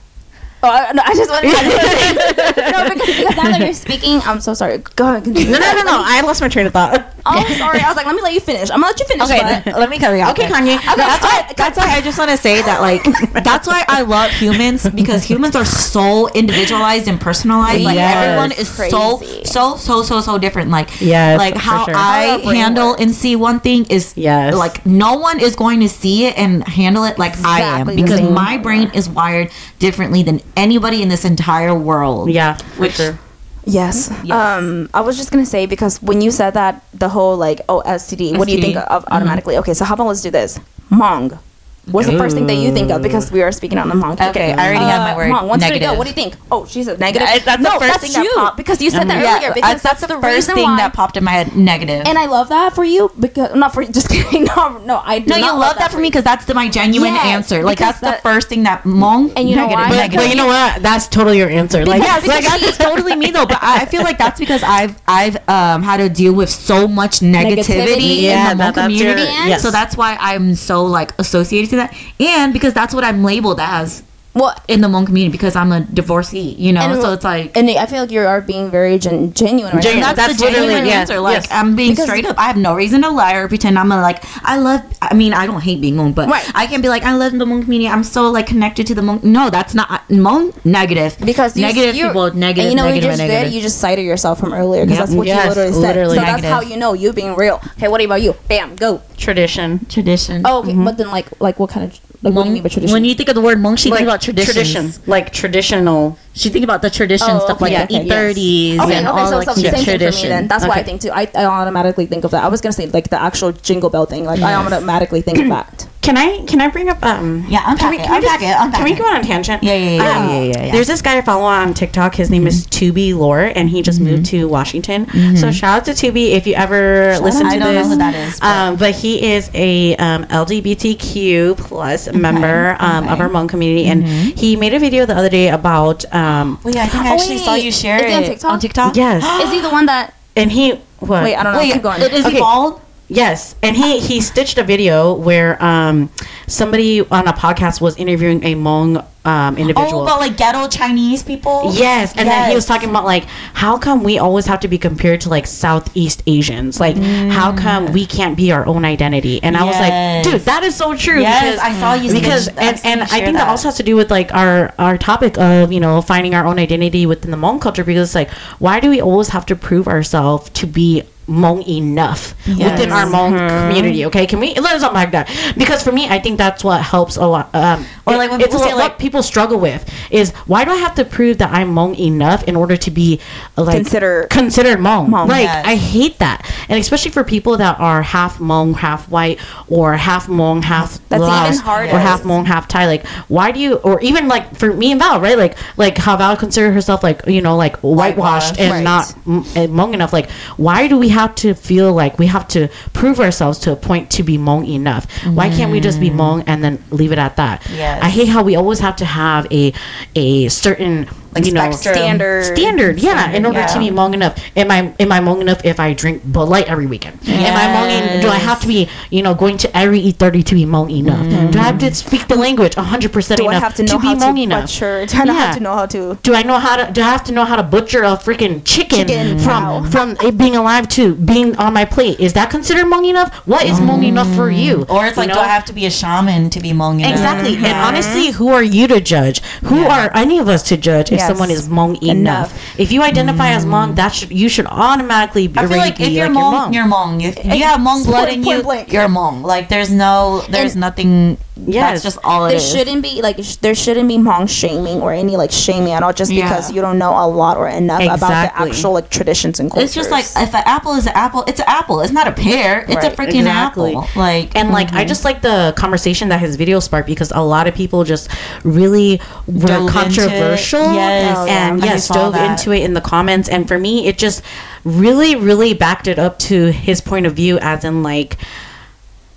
Oh, I, no, I just wanted to say, no, because, because now that you're speaking, I'm so sorry. Go ahead. Continue. no no no no i lost my train of thought Oh, sorry. I was like, let me let you finish. I'm gonna let you finish. Okay, but- let me carry on. Okay, Kanye. Okay, that's why. That's why I just want to say that, like, that's why I love humans because humans are so individualized and personalized. Like Yes. everyone is so Crazy. so so so so different. Like, Yes, like how sure. I our handle works. and see one thing is Yes. like no one is going to see it and handle it like I am because my brain is wired differently than anybody in this entire world. yeah for Which- sure Yes. Yes. Um, I was just gonna say because when you said that, the whole like, oh, STD. What do you think of automatically? Okay, so how about let's do this. Hmong. What's the first thing that you think of? Because we are speaking on the Hmong. Okay, I already have my word, Hmong, once we go, negative. what do you think? Oh, she said negative. I- that's the first that's thing that popped. because you said that Yeah, earlier. Because that's, that's, the the first reason thing why. that popped in my head. Negative. and I love that for you because not for just kidding. No, no, I do no, you not love that for me because that's the, my genuine Yes, answer. Like because that's the first thing that Hmong. And you know negative, why? but, negative. but you know what that's totally your answer like yeah, like that's totally me though. But I I feel like that's because I've I've um had to deal with so much negativity, Negativity. In the that- Hmong that's your- community. So that's why I'm so like associated to that, and because that's what I'm labeled as. Well, in the Hmong community because I'm a divorcee, you know. And- so it's like and I feel like you are being very gen- genuine. Right Genuine. now. That's, That's the genuine literally- yeah, answer. Like yes. I'm being Because- straight up. I have no reason to lie or pretend I'm a, like I love. I mean, I don't hate being Hmong, but Right. I can be like I love the Hmong community. I'm so like connected to the Hmong. No, that's not Hmong. Negative. because you, negative you- people. Negative. And you know what you just negative. did? You just cited yourself from earlier because Yep. that's what Yes, you literally said. literally. So that's how you know you being real. Okay, what about you? Bam, go. Tradition. tradition. Oh, okay, mm-hmm. but then like like what kind of like what do you mean by tradition? When you think of the word Hmong, she Like think about traditions. tradition, like traditional. She think about the tradition Oh, stuff like okay, the okay, eat thirties Okay, and okay, all so, like so the same thing for me tradition. then. That's why I think too. I, I automatically think of that. I was gonna say like the actual jingle bell thing. Like I automatically think of that. Can I can I bring up um Yeah, unpack can we, it, can we unpack just- it, unpack Can we go on a tangent? Yeah, yeah, yeah, Um, yeah, yeah, yeah, yeah. There's this guy I follow on TikTok. His name is Tubi Lore, and he just moved to Washington. So shout out to Tubi if you ever listen out. to I don't know this. who that is, but- Um, but he is a um, LGBTQ plus member um, of our Hmong community, and he made a video the other day about um, Well, yeah, I think I Oh, actually saw you share Is he on it TikTok? on TikTok. yes, Is he the one that? and he what? Wait, I don't know. Wait, Keep going. Is Okay. he bald? Yes, and he he stitched a video where um somebody on a podcast was interviewing a Hmong um individual. Oh, about like ghetto Chinese people. Yes, and then he was talking about like how come we always have to be compared to like Southeast Asians? Like how come we can't be our own identity? And I was like, dude, that is so true. Yes, because, I saw you because and and I think that. that. also has to do with like our our topic of you know finding our own identity within the Hmong culture because it's like why do we always have to prove ourselves to be Hmong enough within our Hmong community? Okay, can we let us unpack that? Because for me, I think that's what helps a lot. Um, Or like when people say, like- people struggle with is why do I have to prove that I'm Hmong enough in order to be uh, like Consider- considered Hmong? Hmong, Like yes. I hate that, and especially for people that are half Hmong, half white, or half Hmong, half That's even harder. or half Hmong, half Thai. Like why do you? Or even like for me and Val, right? Like like how Val considered herself like you know like whitewashed Whitewashed, and right. not m- uh, Hmong enough. Like why do we have to feel like we have to prove ourselves to a point to be Hmong enough? Why can't we just be Hmong and then leave it at that? Yes. I hate how we always have to have a a certain Like you know spectrum. Standard. standard yeah in order to be Hmong enough am i am i Hmong enough if i drink Bud Light every weekend am i Hmong en- do i have to be you know going to every e30 to be Hmong enough mm-hmm. do i have to speak the language 100% Do I have to know be how Hmong to enough butcher? Do I not Yeah. have to know how to? do I know how to? Do I have to know how to butcher a freaking chicken, Chicken, from wow. from it being alive to being on my plate? Is that considered Hmong enough? What is Hmong enough for mm. you? Or it's You like, know? do I have to be a shaman to be Hmong? enough? Exactly. And mm-hmm. honestly, who are you to judge? Who Yeah. are any of us to judge if Yes. someone is Hmong enough? Enough. If you identify as Hmong, mm. that should you should automatically be I feel like if you're Hmong, you're Hmong. If you have Hmong blood Point- in point you, blank. you're Hmong. Like there's no, there's nothing. Yes. That's just all it There is. shouldn't be like sh- there shouldn't be Hmong shaming or any like shaming at all just Yeah. because you don't know a lot or enough about the actual like traditions and cultures. It's just like if an apple is an apple, it's an apple. It's not a pear. It's a freaking exactly. apple. Like and like I mm-hmm. just like the conversation that his video sparked because a lot of people just really were Dove controversial Yes. Oh, and yeah. I yes dove that. into it in the comments and for me it just really really backed it up to his point of view as in like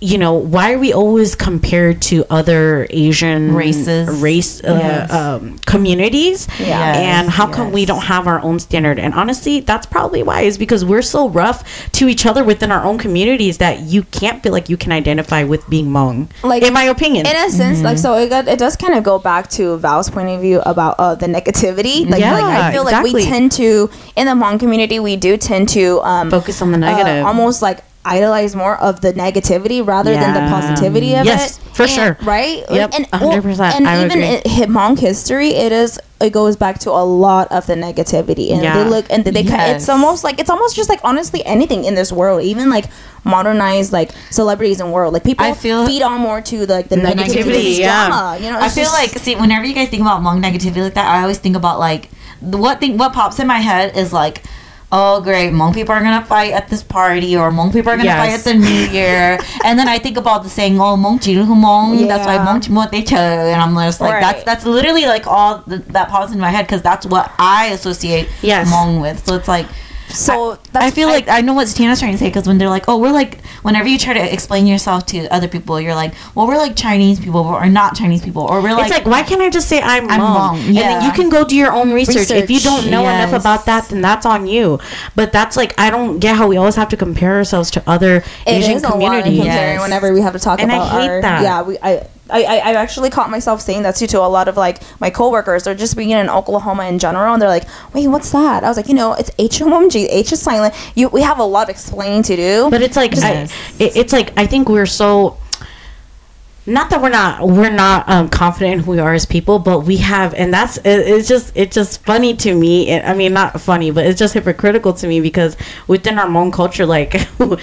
you know why are we always compared to other asian Races. race uh, Yes. um, communities Yeah. and how come we don't have our own standard and honestly that's probably why is because we're so rough to each other within our own communities that you can't feel like you can identify with being Hmong Like, in my opinion in a sense, like so, it got, it does kind of go back to Val's point of view about uh, the negativity. Like, Yeah, like I feel like we tend to in the Hmong community, we do tend to um, Focus on the uh, negative. almost like idolize more of the negativity rather than the positivity of Yes, it. for And- sure. right? Yep, and 100%, And I would even agree. in Hmong history, it is it goes back to a lot of the negativity, and Yeah. they look and they kind Yes. it's almost like it's almost just like honestly anything in this world, even like modernized like celebrities and world, like people I feel- feed on more to like the, negativity, negativity, yeah. drama, you know. I feel just- like see whenever you guys think about Hmong negativity like that, I always think about like the what thing what pops in my head is like. Oh great! Hmong people are gonna fight at this party, or Hmong people are gonna Yes. fight at the New Year, and then I think about the saying, "Oh, Hmong Hmong." That's why Yeah. Hmong chi mo te che, and I'm just like, Right. that's that's literally like all th- that pops in my head because that's what I associate Yes. Hmong with. So it's like so. I feel like I know what Tana's trying to say because when they're like, oh, we're like, whenever you try to explain yourself to other people, you're like, well, we're like Chinese people or not Chinese people, or we're like, it's like why can't I just say I'm, I'm Hmong? Hmong, And then yeah. you can go do your own research. If you don't know enough about that, then that's on you. But that's like I don't get how we always have to compare ourselves to other It Asian is a lot of communities. Yes. whenever we have to talk And I about hate our that. yeah we I I, I, I actually caught myself saying that too to a lot of like my coworkers. They're just being in Oklahoma in general, and they're like, "Wait, what's that?" I was like, "You know, it's H O M G. H is silent. You we have a lot of explaining to do." But it's like I, it, it's like I think we're so not that we're not we're not um, confident in who we are as people, but we have, and that's it, it's just it's just funny to me. It, I mean, not funny, but it's just hypocritical to me because within our own culture, like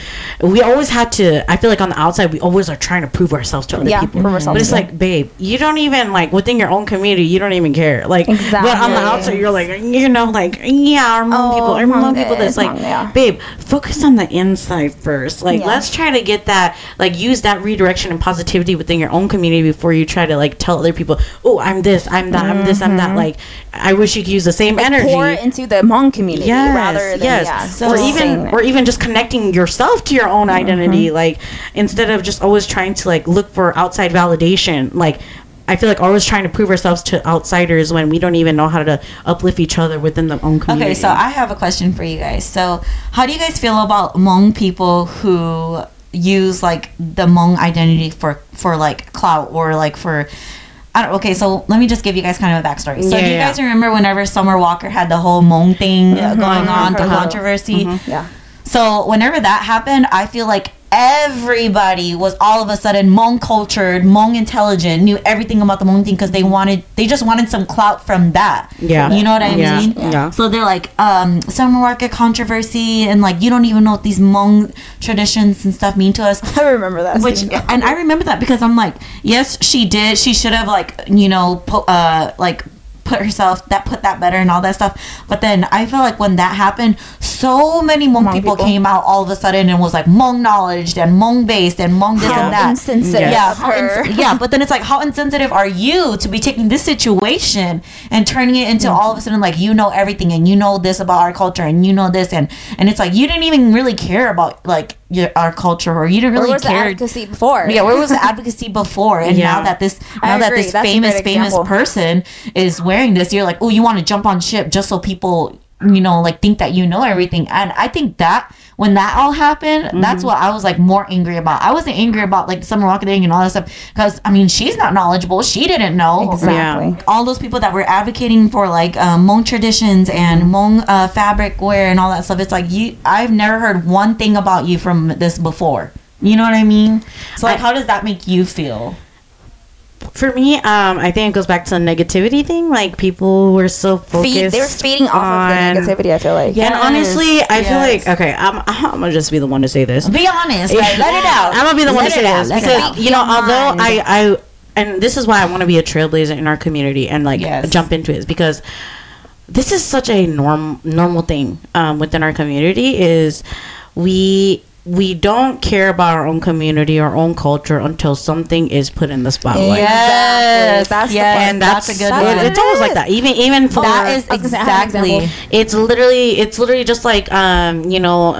we always had to. I feel like on the outside, we always are trying to prove ourselves to other Yeah, people. prove ourselves, But it's like, babe, you don't even like within your own community, you don't even care. Like, but on the outside, you're like, you know, like yeah, our Hmong Oh, people, our Hmong people. That's like, yeah. babe, focus on the inside first. Like, Yeah. let's try to get that, like, use that redirection and positivity within your own community before you try to, like, tell other people, oh, I'm this, I'm that, I'm this, I'm that. Mm-hmm. Like, I wish you could use the same energy. pour it into the Hmong community Yes, rather than yes. yeah. or even, or even just connecting yourself to your own mm-hmm. identity. Like, instead of just always trying to like look for outside validation. Like, I feel like always trying to prove ourselves to outsiders when we don't even know how to uplift each other within the own community. Okay, so I have a question for you guys. So, how do you guys feel about Hmong people who use like the Hmong identity for for like clout or like for I don't, okay, so let me just give you guys kind of a backstory. So, Yeah, do you yeah. guys remember whenever Summer Walker had the whole Hmong thing uh, going on, the Mhm. controversy? yeah. So whenever that happened, I feel like everybody was all of a sudden Hmong cultured, Hmong intelligent, knew everything about the Hmong thing because they wanted, they just wanted some clout from that. Yeah. you know what I Yeah. mean? Yeah. So they're like, um, Summer Walker controversy, and like you don't even know what these Hmong traditions and stuff mean to us. I remember that. Which scene. and I remember that because I'm like, yes, she did. She should have like you know put uh like put herself that put that better and all that stuff. But then I feel like when that happened, so many Hmong, Hmong people, people. came out all of a sudden and was like Hmong knowledge and Hmong based and Hmong this How and that. insensitive Yes. Yeah, her. ins- yeah, but then it's like, how insensitive are you to be taking this situation and turning it into mm. all of a sudden like you know everything and you know this about our culture and you know this and and it's like you didn't even really care about like your, our culture or you didn't Where really was the care. advocacy before? Yeah, where was the advocacy before? And Yeah. now that this I now that agree. this That's famous famous person is wearing this, you're like, oh, you want to jump on ship just so people you know like think that you know everything. And I think that when that all happened, Mm-hmm. that's what I was like more angry about. I wasn't angry about like the summer walker thing and all that stuff because I mean she's not knowledgeable. She didn't know Exactly. all those people that were advocating for like um, Hmong traditions and Hmong uh, fabric wear and all that stuff. It's like you, I've never heard one thing about you from this before. You know what I mean? So like, I- how does that make you feel? For me, um, I think it goes back to the negativity thing. Like people were so focused. Feed, they were feeding off on- of the negativity. I feel like. Yeah. And honestly, I Yes. feel like okay, I'm, I'm gonna just be the one to say this. Be honest, right? Let it out. I'm gonna be the one to say out, this let it because out. you know, Come although. I, I, and this is why I want to be a trailblazer in our community and like Yes. jump into it is because this is such a norm normal thing um, within our community is we we don't care about our own community, our own culture until something is put in the spotlight. Yes, That's yes, part. And that's, that's a good it- one. It's always like that. Even even for that is I was gonna have an exactly. it's literally it's literally just like um you know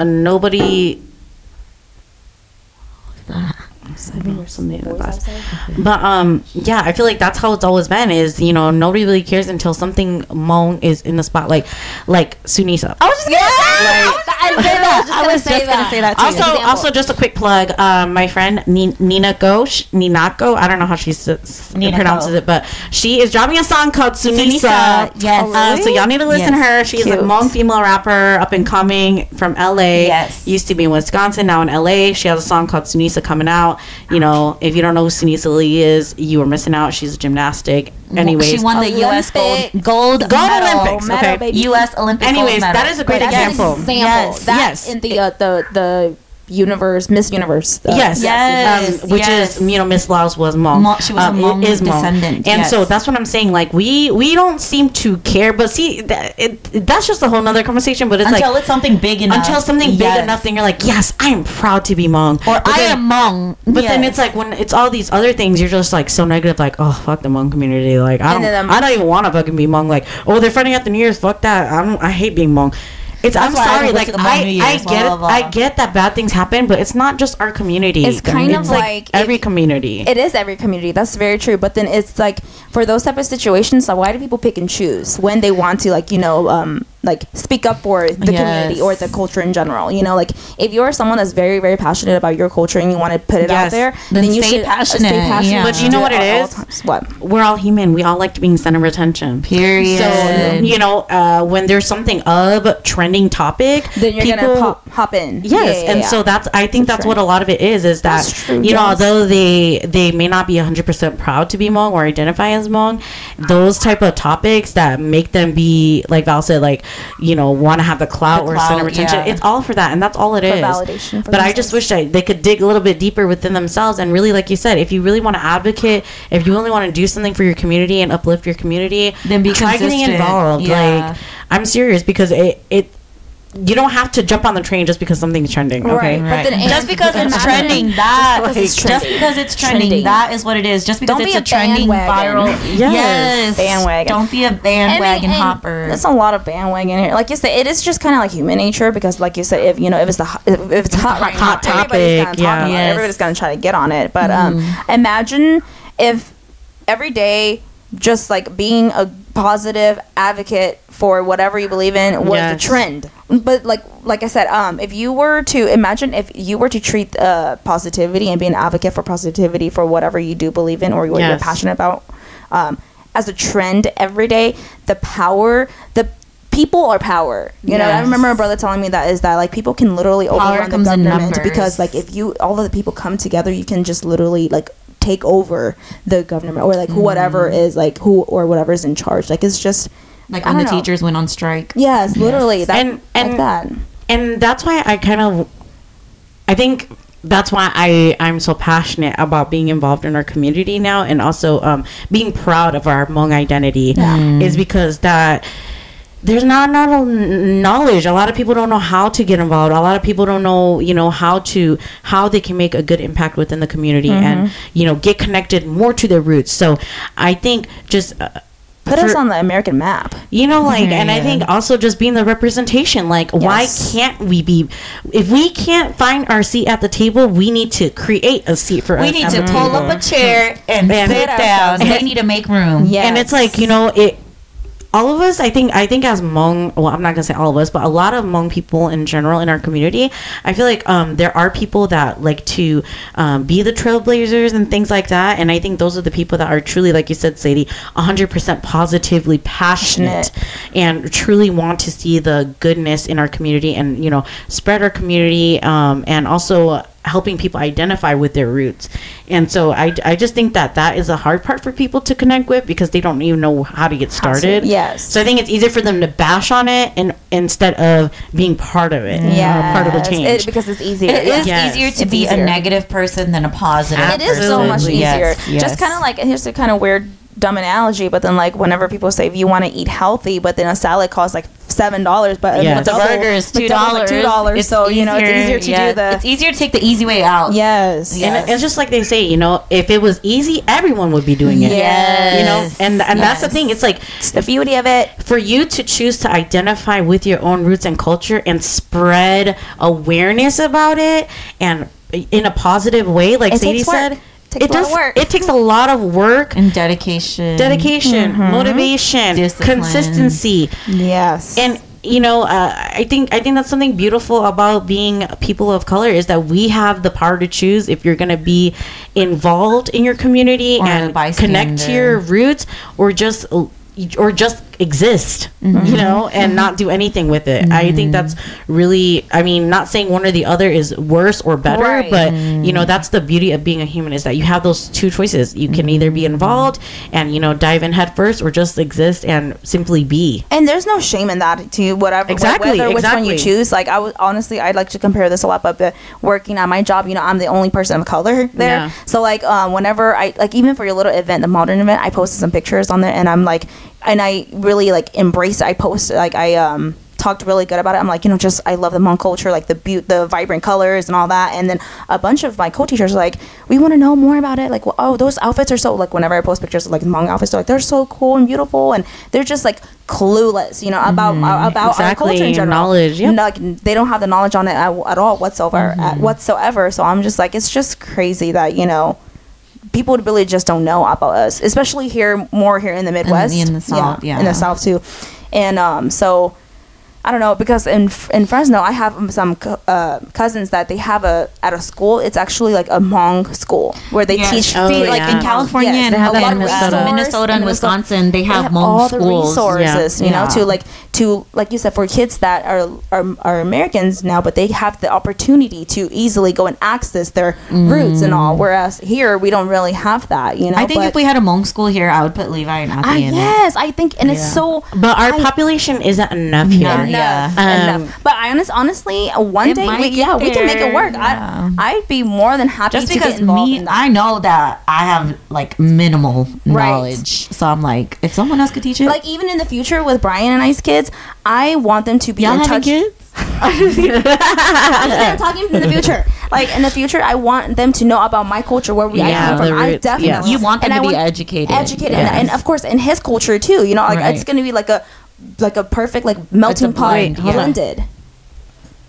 uh, nobody something in the glass. But um yeah, I feel like that's how it's always been is you know nobody really cares until something Hmong is in the spotlight like Sunisa. I was just gonna say, I was that. I was just gonna say that too. Also, Example. also just a quick plug. Um, my friend Ni- Nina Go, sh- Ninako, I don't know how she s- Ninako. pronounces it, but she is dropping a song called Sunisa. Sunisa, yes. Oh, Uh, so y'all need to listen to Yes. her. She's a Cute. Hmong female rapper, up and coming from LA. Yes. Used to be in Wisconsin, now in LA. She has a song called Sunisa coming out. You know, if you don't know who Sunisa Lee is, you are missing out. She's a gymnastic. Anyways, she won the U.S. gold Olympic- gold Gold medal. Olympics, medal, okay. baby. U.S. Olympic gold Anyways, medal. that is a great example. example. Yes, That yes. in the uh, the the universe, Miss Universe. the- Yes, Yes, um, which yes. is you know Miss Laos was Hmong. Hmong- she was a Um, Hmong it is Hmong. descendant, and so that's what I'm saying. Like we we don't seem to care, but see that it, that's just a whole nother conversation. But it's like until like it's something big enough. until something big enough, then you're like, yes, I am proud to be Hmong. Or But I then- am Hmong. But then it's like when it's all these other things, you're just like so negative. Like, oh fuck the Hmong community. Like I don't, um, I don't even want to fucking be Hmong. Like, oh they're fighting at the New Year's. Fuck that. I don't. I hate being Hmong. It's. That's I'm why I sorry. Like to the Hmong I, I get blah, it. blah. I get that bad things happen, but it's not just our community. It's kind of like every if- community. It is every community. That's very true. But then it's like for those type of situations, like, why do people pick and choose when they want to, like, you know, um, like speak up for the Yes. community or the culture in general? You know, like if you're someone that's very, very passionate about your culture and you want to put it out there, Then then, you stay should uh, passionate, Stay passionate. yeah. But you know what it at all is? times. What? We're all human. We all like to being center of attention. Period. So you know, uh, when there's something of trending topic, Then you're people, gonna pop, hop in. Yes, Yeah, yeah, and yeah. so that's I think For that's what a lot of it is is that That's true, you know although they they may not be 100% proud to be Hmong or identify as Hmong, those type of topics that make them be like Val said like you know want to have the clout The or center attention. yeah. It's all for that and that's all it For is. validation but I just wish that they could dig a little bit deeper within themselves and really like you said if you really want to advocate, if you really want to do something for your community and uplift your community, Then be try getting involved. Yeah. Like I'm serious because it it you don't have to jump on the train just because something's trending. Okay. Right. But then just because it's trending, that just because it's just trending. because it's trending, Trending. that is what it is. Just because Don't it's be a, a trending viral, Yes. yes, Bandwagon. Don't be a bandwagon hopper. There's a lot of bandwagon here. Like you said, it is just kind of like human nature because, like you said, if you know if it's the hot- if, if it's hot right hot now, topic, everybody's gonna talk yeah. about it. Yes. Everybody's gonna try to get on it. But um, imagine if every day just like being a positive advocate for whatever you believe in was Yes. the trend. But like like I said, um, if you were to imagine if you were to treat uh, positivity and be an advocate for positivity for whatever you do believe in or what you're passionate about, um, as a trend every day, the power, the people are power. You know, I remember a brother telling me that is that like people can literally overrun the government because like if you all of the people come together, you can just literally like take over the government or like whatever Mm-hmm. is like who or whatever is in charge. Like it's just like I when the know. teachers went on strike. yes, literally that And- and- like that. and that's why I kind of I think that's why I I'm so passionate about being involved in our community now and also um, being proud of our Hmong identity is because that there's not not a n- knowledge a lot of people don't know how to get involved a lot of people don't know you know how to how they can make a good impact within the community and you know get connected more to their roots so i think just uh, Put us on the American map. you know, like, and I think also just being the representation. Like, why can't we be? If we can't find our seat at the table, we need to create a seat for us. We need at to the pull table. up a chair and And- sit down. And- They need to make room. Yeah. And it's like you know it. All of us, I think, I think as Hmong, well, I'm not gonna say all of us, but a lot of Hmong people in general in our community, I feel like um, there are people that like to um, be the trailblazers and things like that, and I think those are the people that are truly, like you said, Sadie, 100% positively passionate, and truly want to see the goodness in our community, and you know, spread our community, um, and also helping people identify with their roots. And so I, I just think that that is a hard part for people to connect with because they don't even know how to get started. yes. So I think it's easier for them to bash on it and instead of being part of it. yeah, part of the change. because it's easier. It is Yes. easier to It's be easier. a negative person than a positive. It is so much easier. Yes, yes. Just kind of like here's a kind of weird, dumb analogy, but then like whenever people say if you want to eat healthy, but then a salad costs like seven dollars, but Yes. a the double- burger is two dollars. two dollars. So you know it's easier to yeah, do the It's easier to take the easy way out. yes, Yeah. And it's just like they say, you know, if it was easy, everyone would be doing it. Yes. You know, and and that's the thing. It's like It's the beauty of it. for you to choose to identify with your own roots and culture and spread awareness about it and in a positive way, like It Sadie takes work. said, Takes it a lot of does. work. It takes a lot of work, And dedication. dedication, Mm-hmm. motivation, Discipline. consistency, Yes, and you know uh, i think i think that's something beautiful about being people of color is that we have the power to choose if you're going to be involved in your community Or and connect to your roots or just or just exist Mm-hmm. you know and not do anything with it. I think that's really i mean not saying one or the other is worse or better Right. but you know that's the beauty of being a human is that you have those two choices. You can either Mm-hmm. be involved and you know dive in head first or just exist and simply be. And there's no shame in that to whatever Exactly, whether which one you choose. Like i would honestly i'd like to compare this a lot but uh, working at my job you know i'm the only person of color there. Yeah. so like um, whenever i like even for your little event the modern event i posted some pictures on there and i'm like and i really like embrace it. I posted like i um talked really good about it. I'm like you know just i love the Hmong culture like the beaut the vibrant colors and all that. And then a bunch of my co-teachers are like we want to know more about it. Like well, oh those outfits are so like whenever i post pictures of like Hmong outfits they're like they're so cool and beautiful and they're just like clueless you know about uh, about our culture in general. Knowledge, yep. No, like they don't have the knowledge on it at, at all whatsoever at whatsoever. So i'm just like it's just crazy that you know people really just don't know about us, especially here, more here in the Midwest, in the South, in yeah. the South too, and um, so I don't know because in in Fresno, I have some co- uh, cousins that they have a at a school. It's actually like a Hmong school where they Yes. teach Oh, See, yeah. like in California Yes, and they have a lot in of Minnesota. Minnesota, Minnesota and. Wisconsin, they have, they have Hmong all the schools. resources, you know, Yeah. to like to like you said for kids that are, are are Americans now, but they have the opportunity to easily go and access their roots and all. Whereas here we don't really have that, you know. Mm. I think but, if we had a Hmong school here, I would put Levi and Ati Ah, in it. yes, I think, and it's so But our I- population isn't enough here. Yeah. enough, Um, enough. But I honest, honestly, one day, we, get yeah, we can make it work. yeah. I, I'd be more than happy Just to because get me, in that. I know that I have like minimal Right. knowledge, so I'm like, if someone else could teach it, like even in the future with Brian and I's kids, I want them to be y'all in having touch. kids? I'm talking in the future. Like in the future, I want them to know about my culture, where we I Yeah, come from. the I definitely yes. You want them And to I be want- educated, educated, Yes. and, and of course in his culture too. You know, like Right. it's gonna be like a like a perfect like melting pot blend, yeah. blended.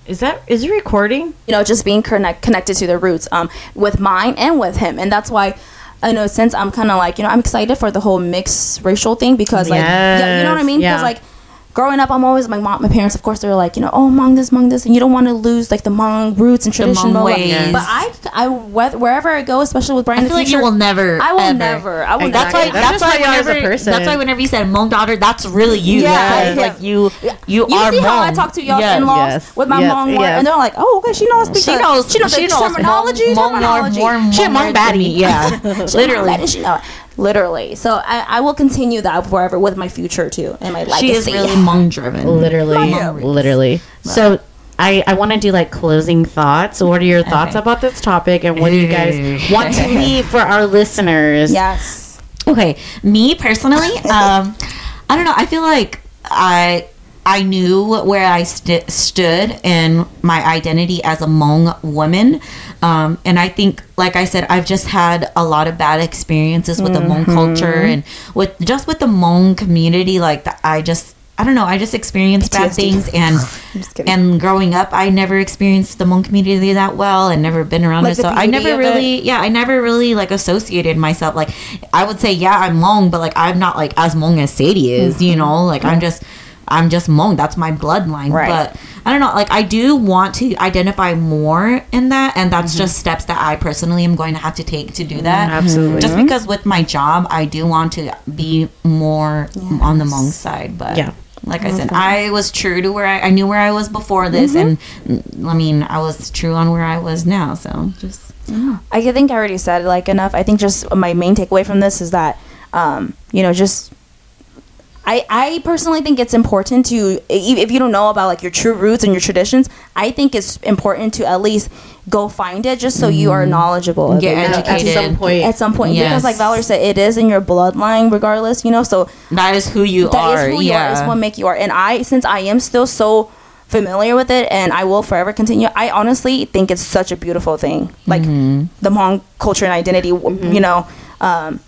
Is that is it recording? you know, just being connect, connected to the roots um, with mine and with him. And that's why, I know, since I'm kind of like, you know, I'm excited for the whole mixed racial thing because, like, yeah, you know what I mean? Yes, Because, yeah. like, growing up, I'm always, my mom, my parents, of course, they're like, you know, oh, Hmong this, Hmong this. And you don't want to lose, like, the Hmong roots and tradition. Hmong blah, blah. ways. But I, I, whe- wherever I go, especially with Brian I in the feel like you will never. I will ever. never. I will That's Exactly. why. That's That's, why why you as a person. That's why whenever you said Hmong daughter, that's really you. Yeah. because, like you, you, You are see how I talk to y'all Yes. in-laws Yes. with my Yes. Hmong word, and they're like, "Oh, okay, she knows." She knows. She knows the terminology. Hmong- Hmong terminology. more, more, She a Hmong baddie. Yeah, literally. she know it. Literally. So I, I will continue that forever with my future too and my legacy. She is really Hmong driven. Literally, Hmong roots. literally. So. I, I want to do like closing thoughts. What are your thoughts Okay. about this topic, and what do you guys want to leave for our listeners? Yes. Okay, me personally, um, I don't know. I feel like I I knew where I st- stood in my identity as a Hmong woman, um, and I think, like I said, I've just had a lot of bad experiences with the Hmong culture and with just with the Hmong community. Like the, I just. I don't know. I just experienced bad things, and and growing up, I never experienced the Hmong community that well, and never been around Like it. So I never of it. really yeah, I never really like associated myself. Like I would say, yeah, I'm Hmong, but like I'm not like as Hmong as Sadie is. You know, like I'm just I'm just Hmong. That's my bloodline. Right. But I don't know. Like I do want to identify more in that, and that's just steps that I personally am going to have to take to do that. absolutely. Just because with my job, I do want to be more on the Hmong side. But Yeah. Like I said, I was true to where I, I knew where I was before this, and mm, I mean, I was true on where I was now. So just I think I already said like enough. I think just my main takeaway from this is that um, you know just I I personally think it's important to if you don't know about like your true roots and your traditions, I think it's important to at least go find it just so you are knowledgeable. Get it, educated. At some point, at some point, because like Valerie said, it is in your bloodline regardless. You know, so that is who you are. that is are. who you yeah. are. Is what make you are. And I, since I am still so familiar with it, and I will forever continue. I honestly think it's such a beautiful thing, like Mm-hmm. the Hmong culture and identity. w You know, um,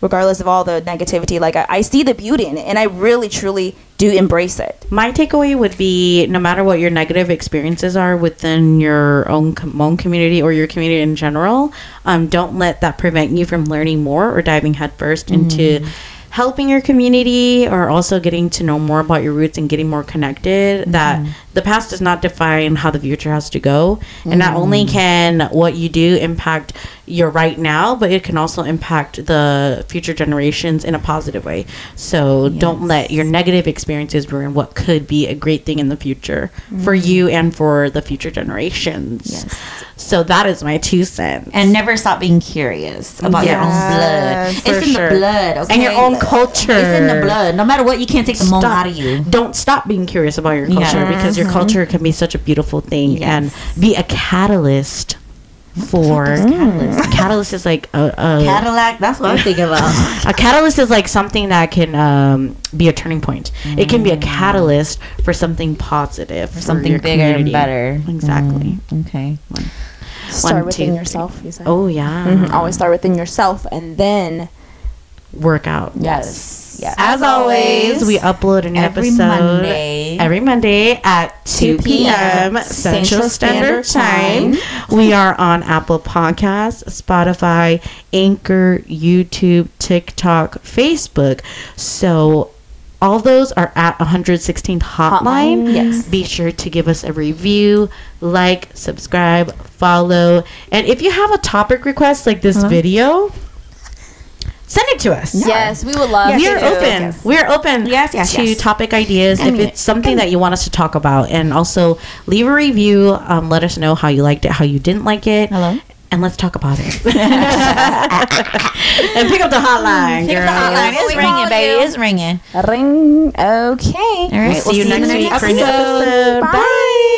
regardless of all the negativity, like I, I see the beauty in it, and I really, truly do embrace it. My takeaway would be no matter what your negative experiences are within your own com- own community or your community in general, um, don't let that prevent you from learning more or diving headfirst mm-hmm. into helping your community or also getting to know more about your roots and getting more connected. Mm-hmm. That the past does not define how the future has to go. And not only mm-hmm. can what you do impact your right now, but it can also impact the future generations in a positive way. So don't let your negative experiences ruin what could be a great thing in the future for mm-hmm. you and for the future generations. Yes. So that is my two cents. and never stop being curious about your own blood. It's in sure. the blood, okay? and your own culture. It's in the blood. No matter what, you can't take the Hmong Stop. out of you. Don't stop being curious about your culture Yeah. because your culture can be such a beautiful thing Yes. and be a catalyst for catalyst? catalyst is like a, a, Cadillac. That's what I'm thinking about. a catalyst is like something that can um, be a turning point. It can be a catalyst for something positive, for Something your bigger and better. Exactly. Mm, okay. Start One, within two, yourself. You said. Oh yeah, Mhm. always start within yourself, and then work out. yes, Yes. As always, we upload an Every episode Monday. every Monday at 2 p.m. Central Standard Time. We are on Apple Podcasts, Spotify, Anchor, YouTube, TikTok, Facebook. So all those are at 116 hotline. Hotline, yes. Be sure to give us a review, like, subscribe, follow. And if you have a topic request like this video, send it to us. Yes, we would love it. we to. are open. We are open Yes, yes, to yes. topic ideas if it's something that you want us to talk about. And also leave a review. Um, let us know how you liked it, how you didn't like it. Hello? And let's talk about it. and pick up the hotline, Pick girl. the hotline. It's We ringing, baby. you. It's ringing. Ring. Okay. All right. We'll see you next week for a episode. Bye. Bye.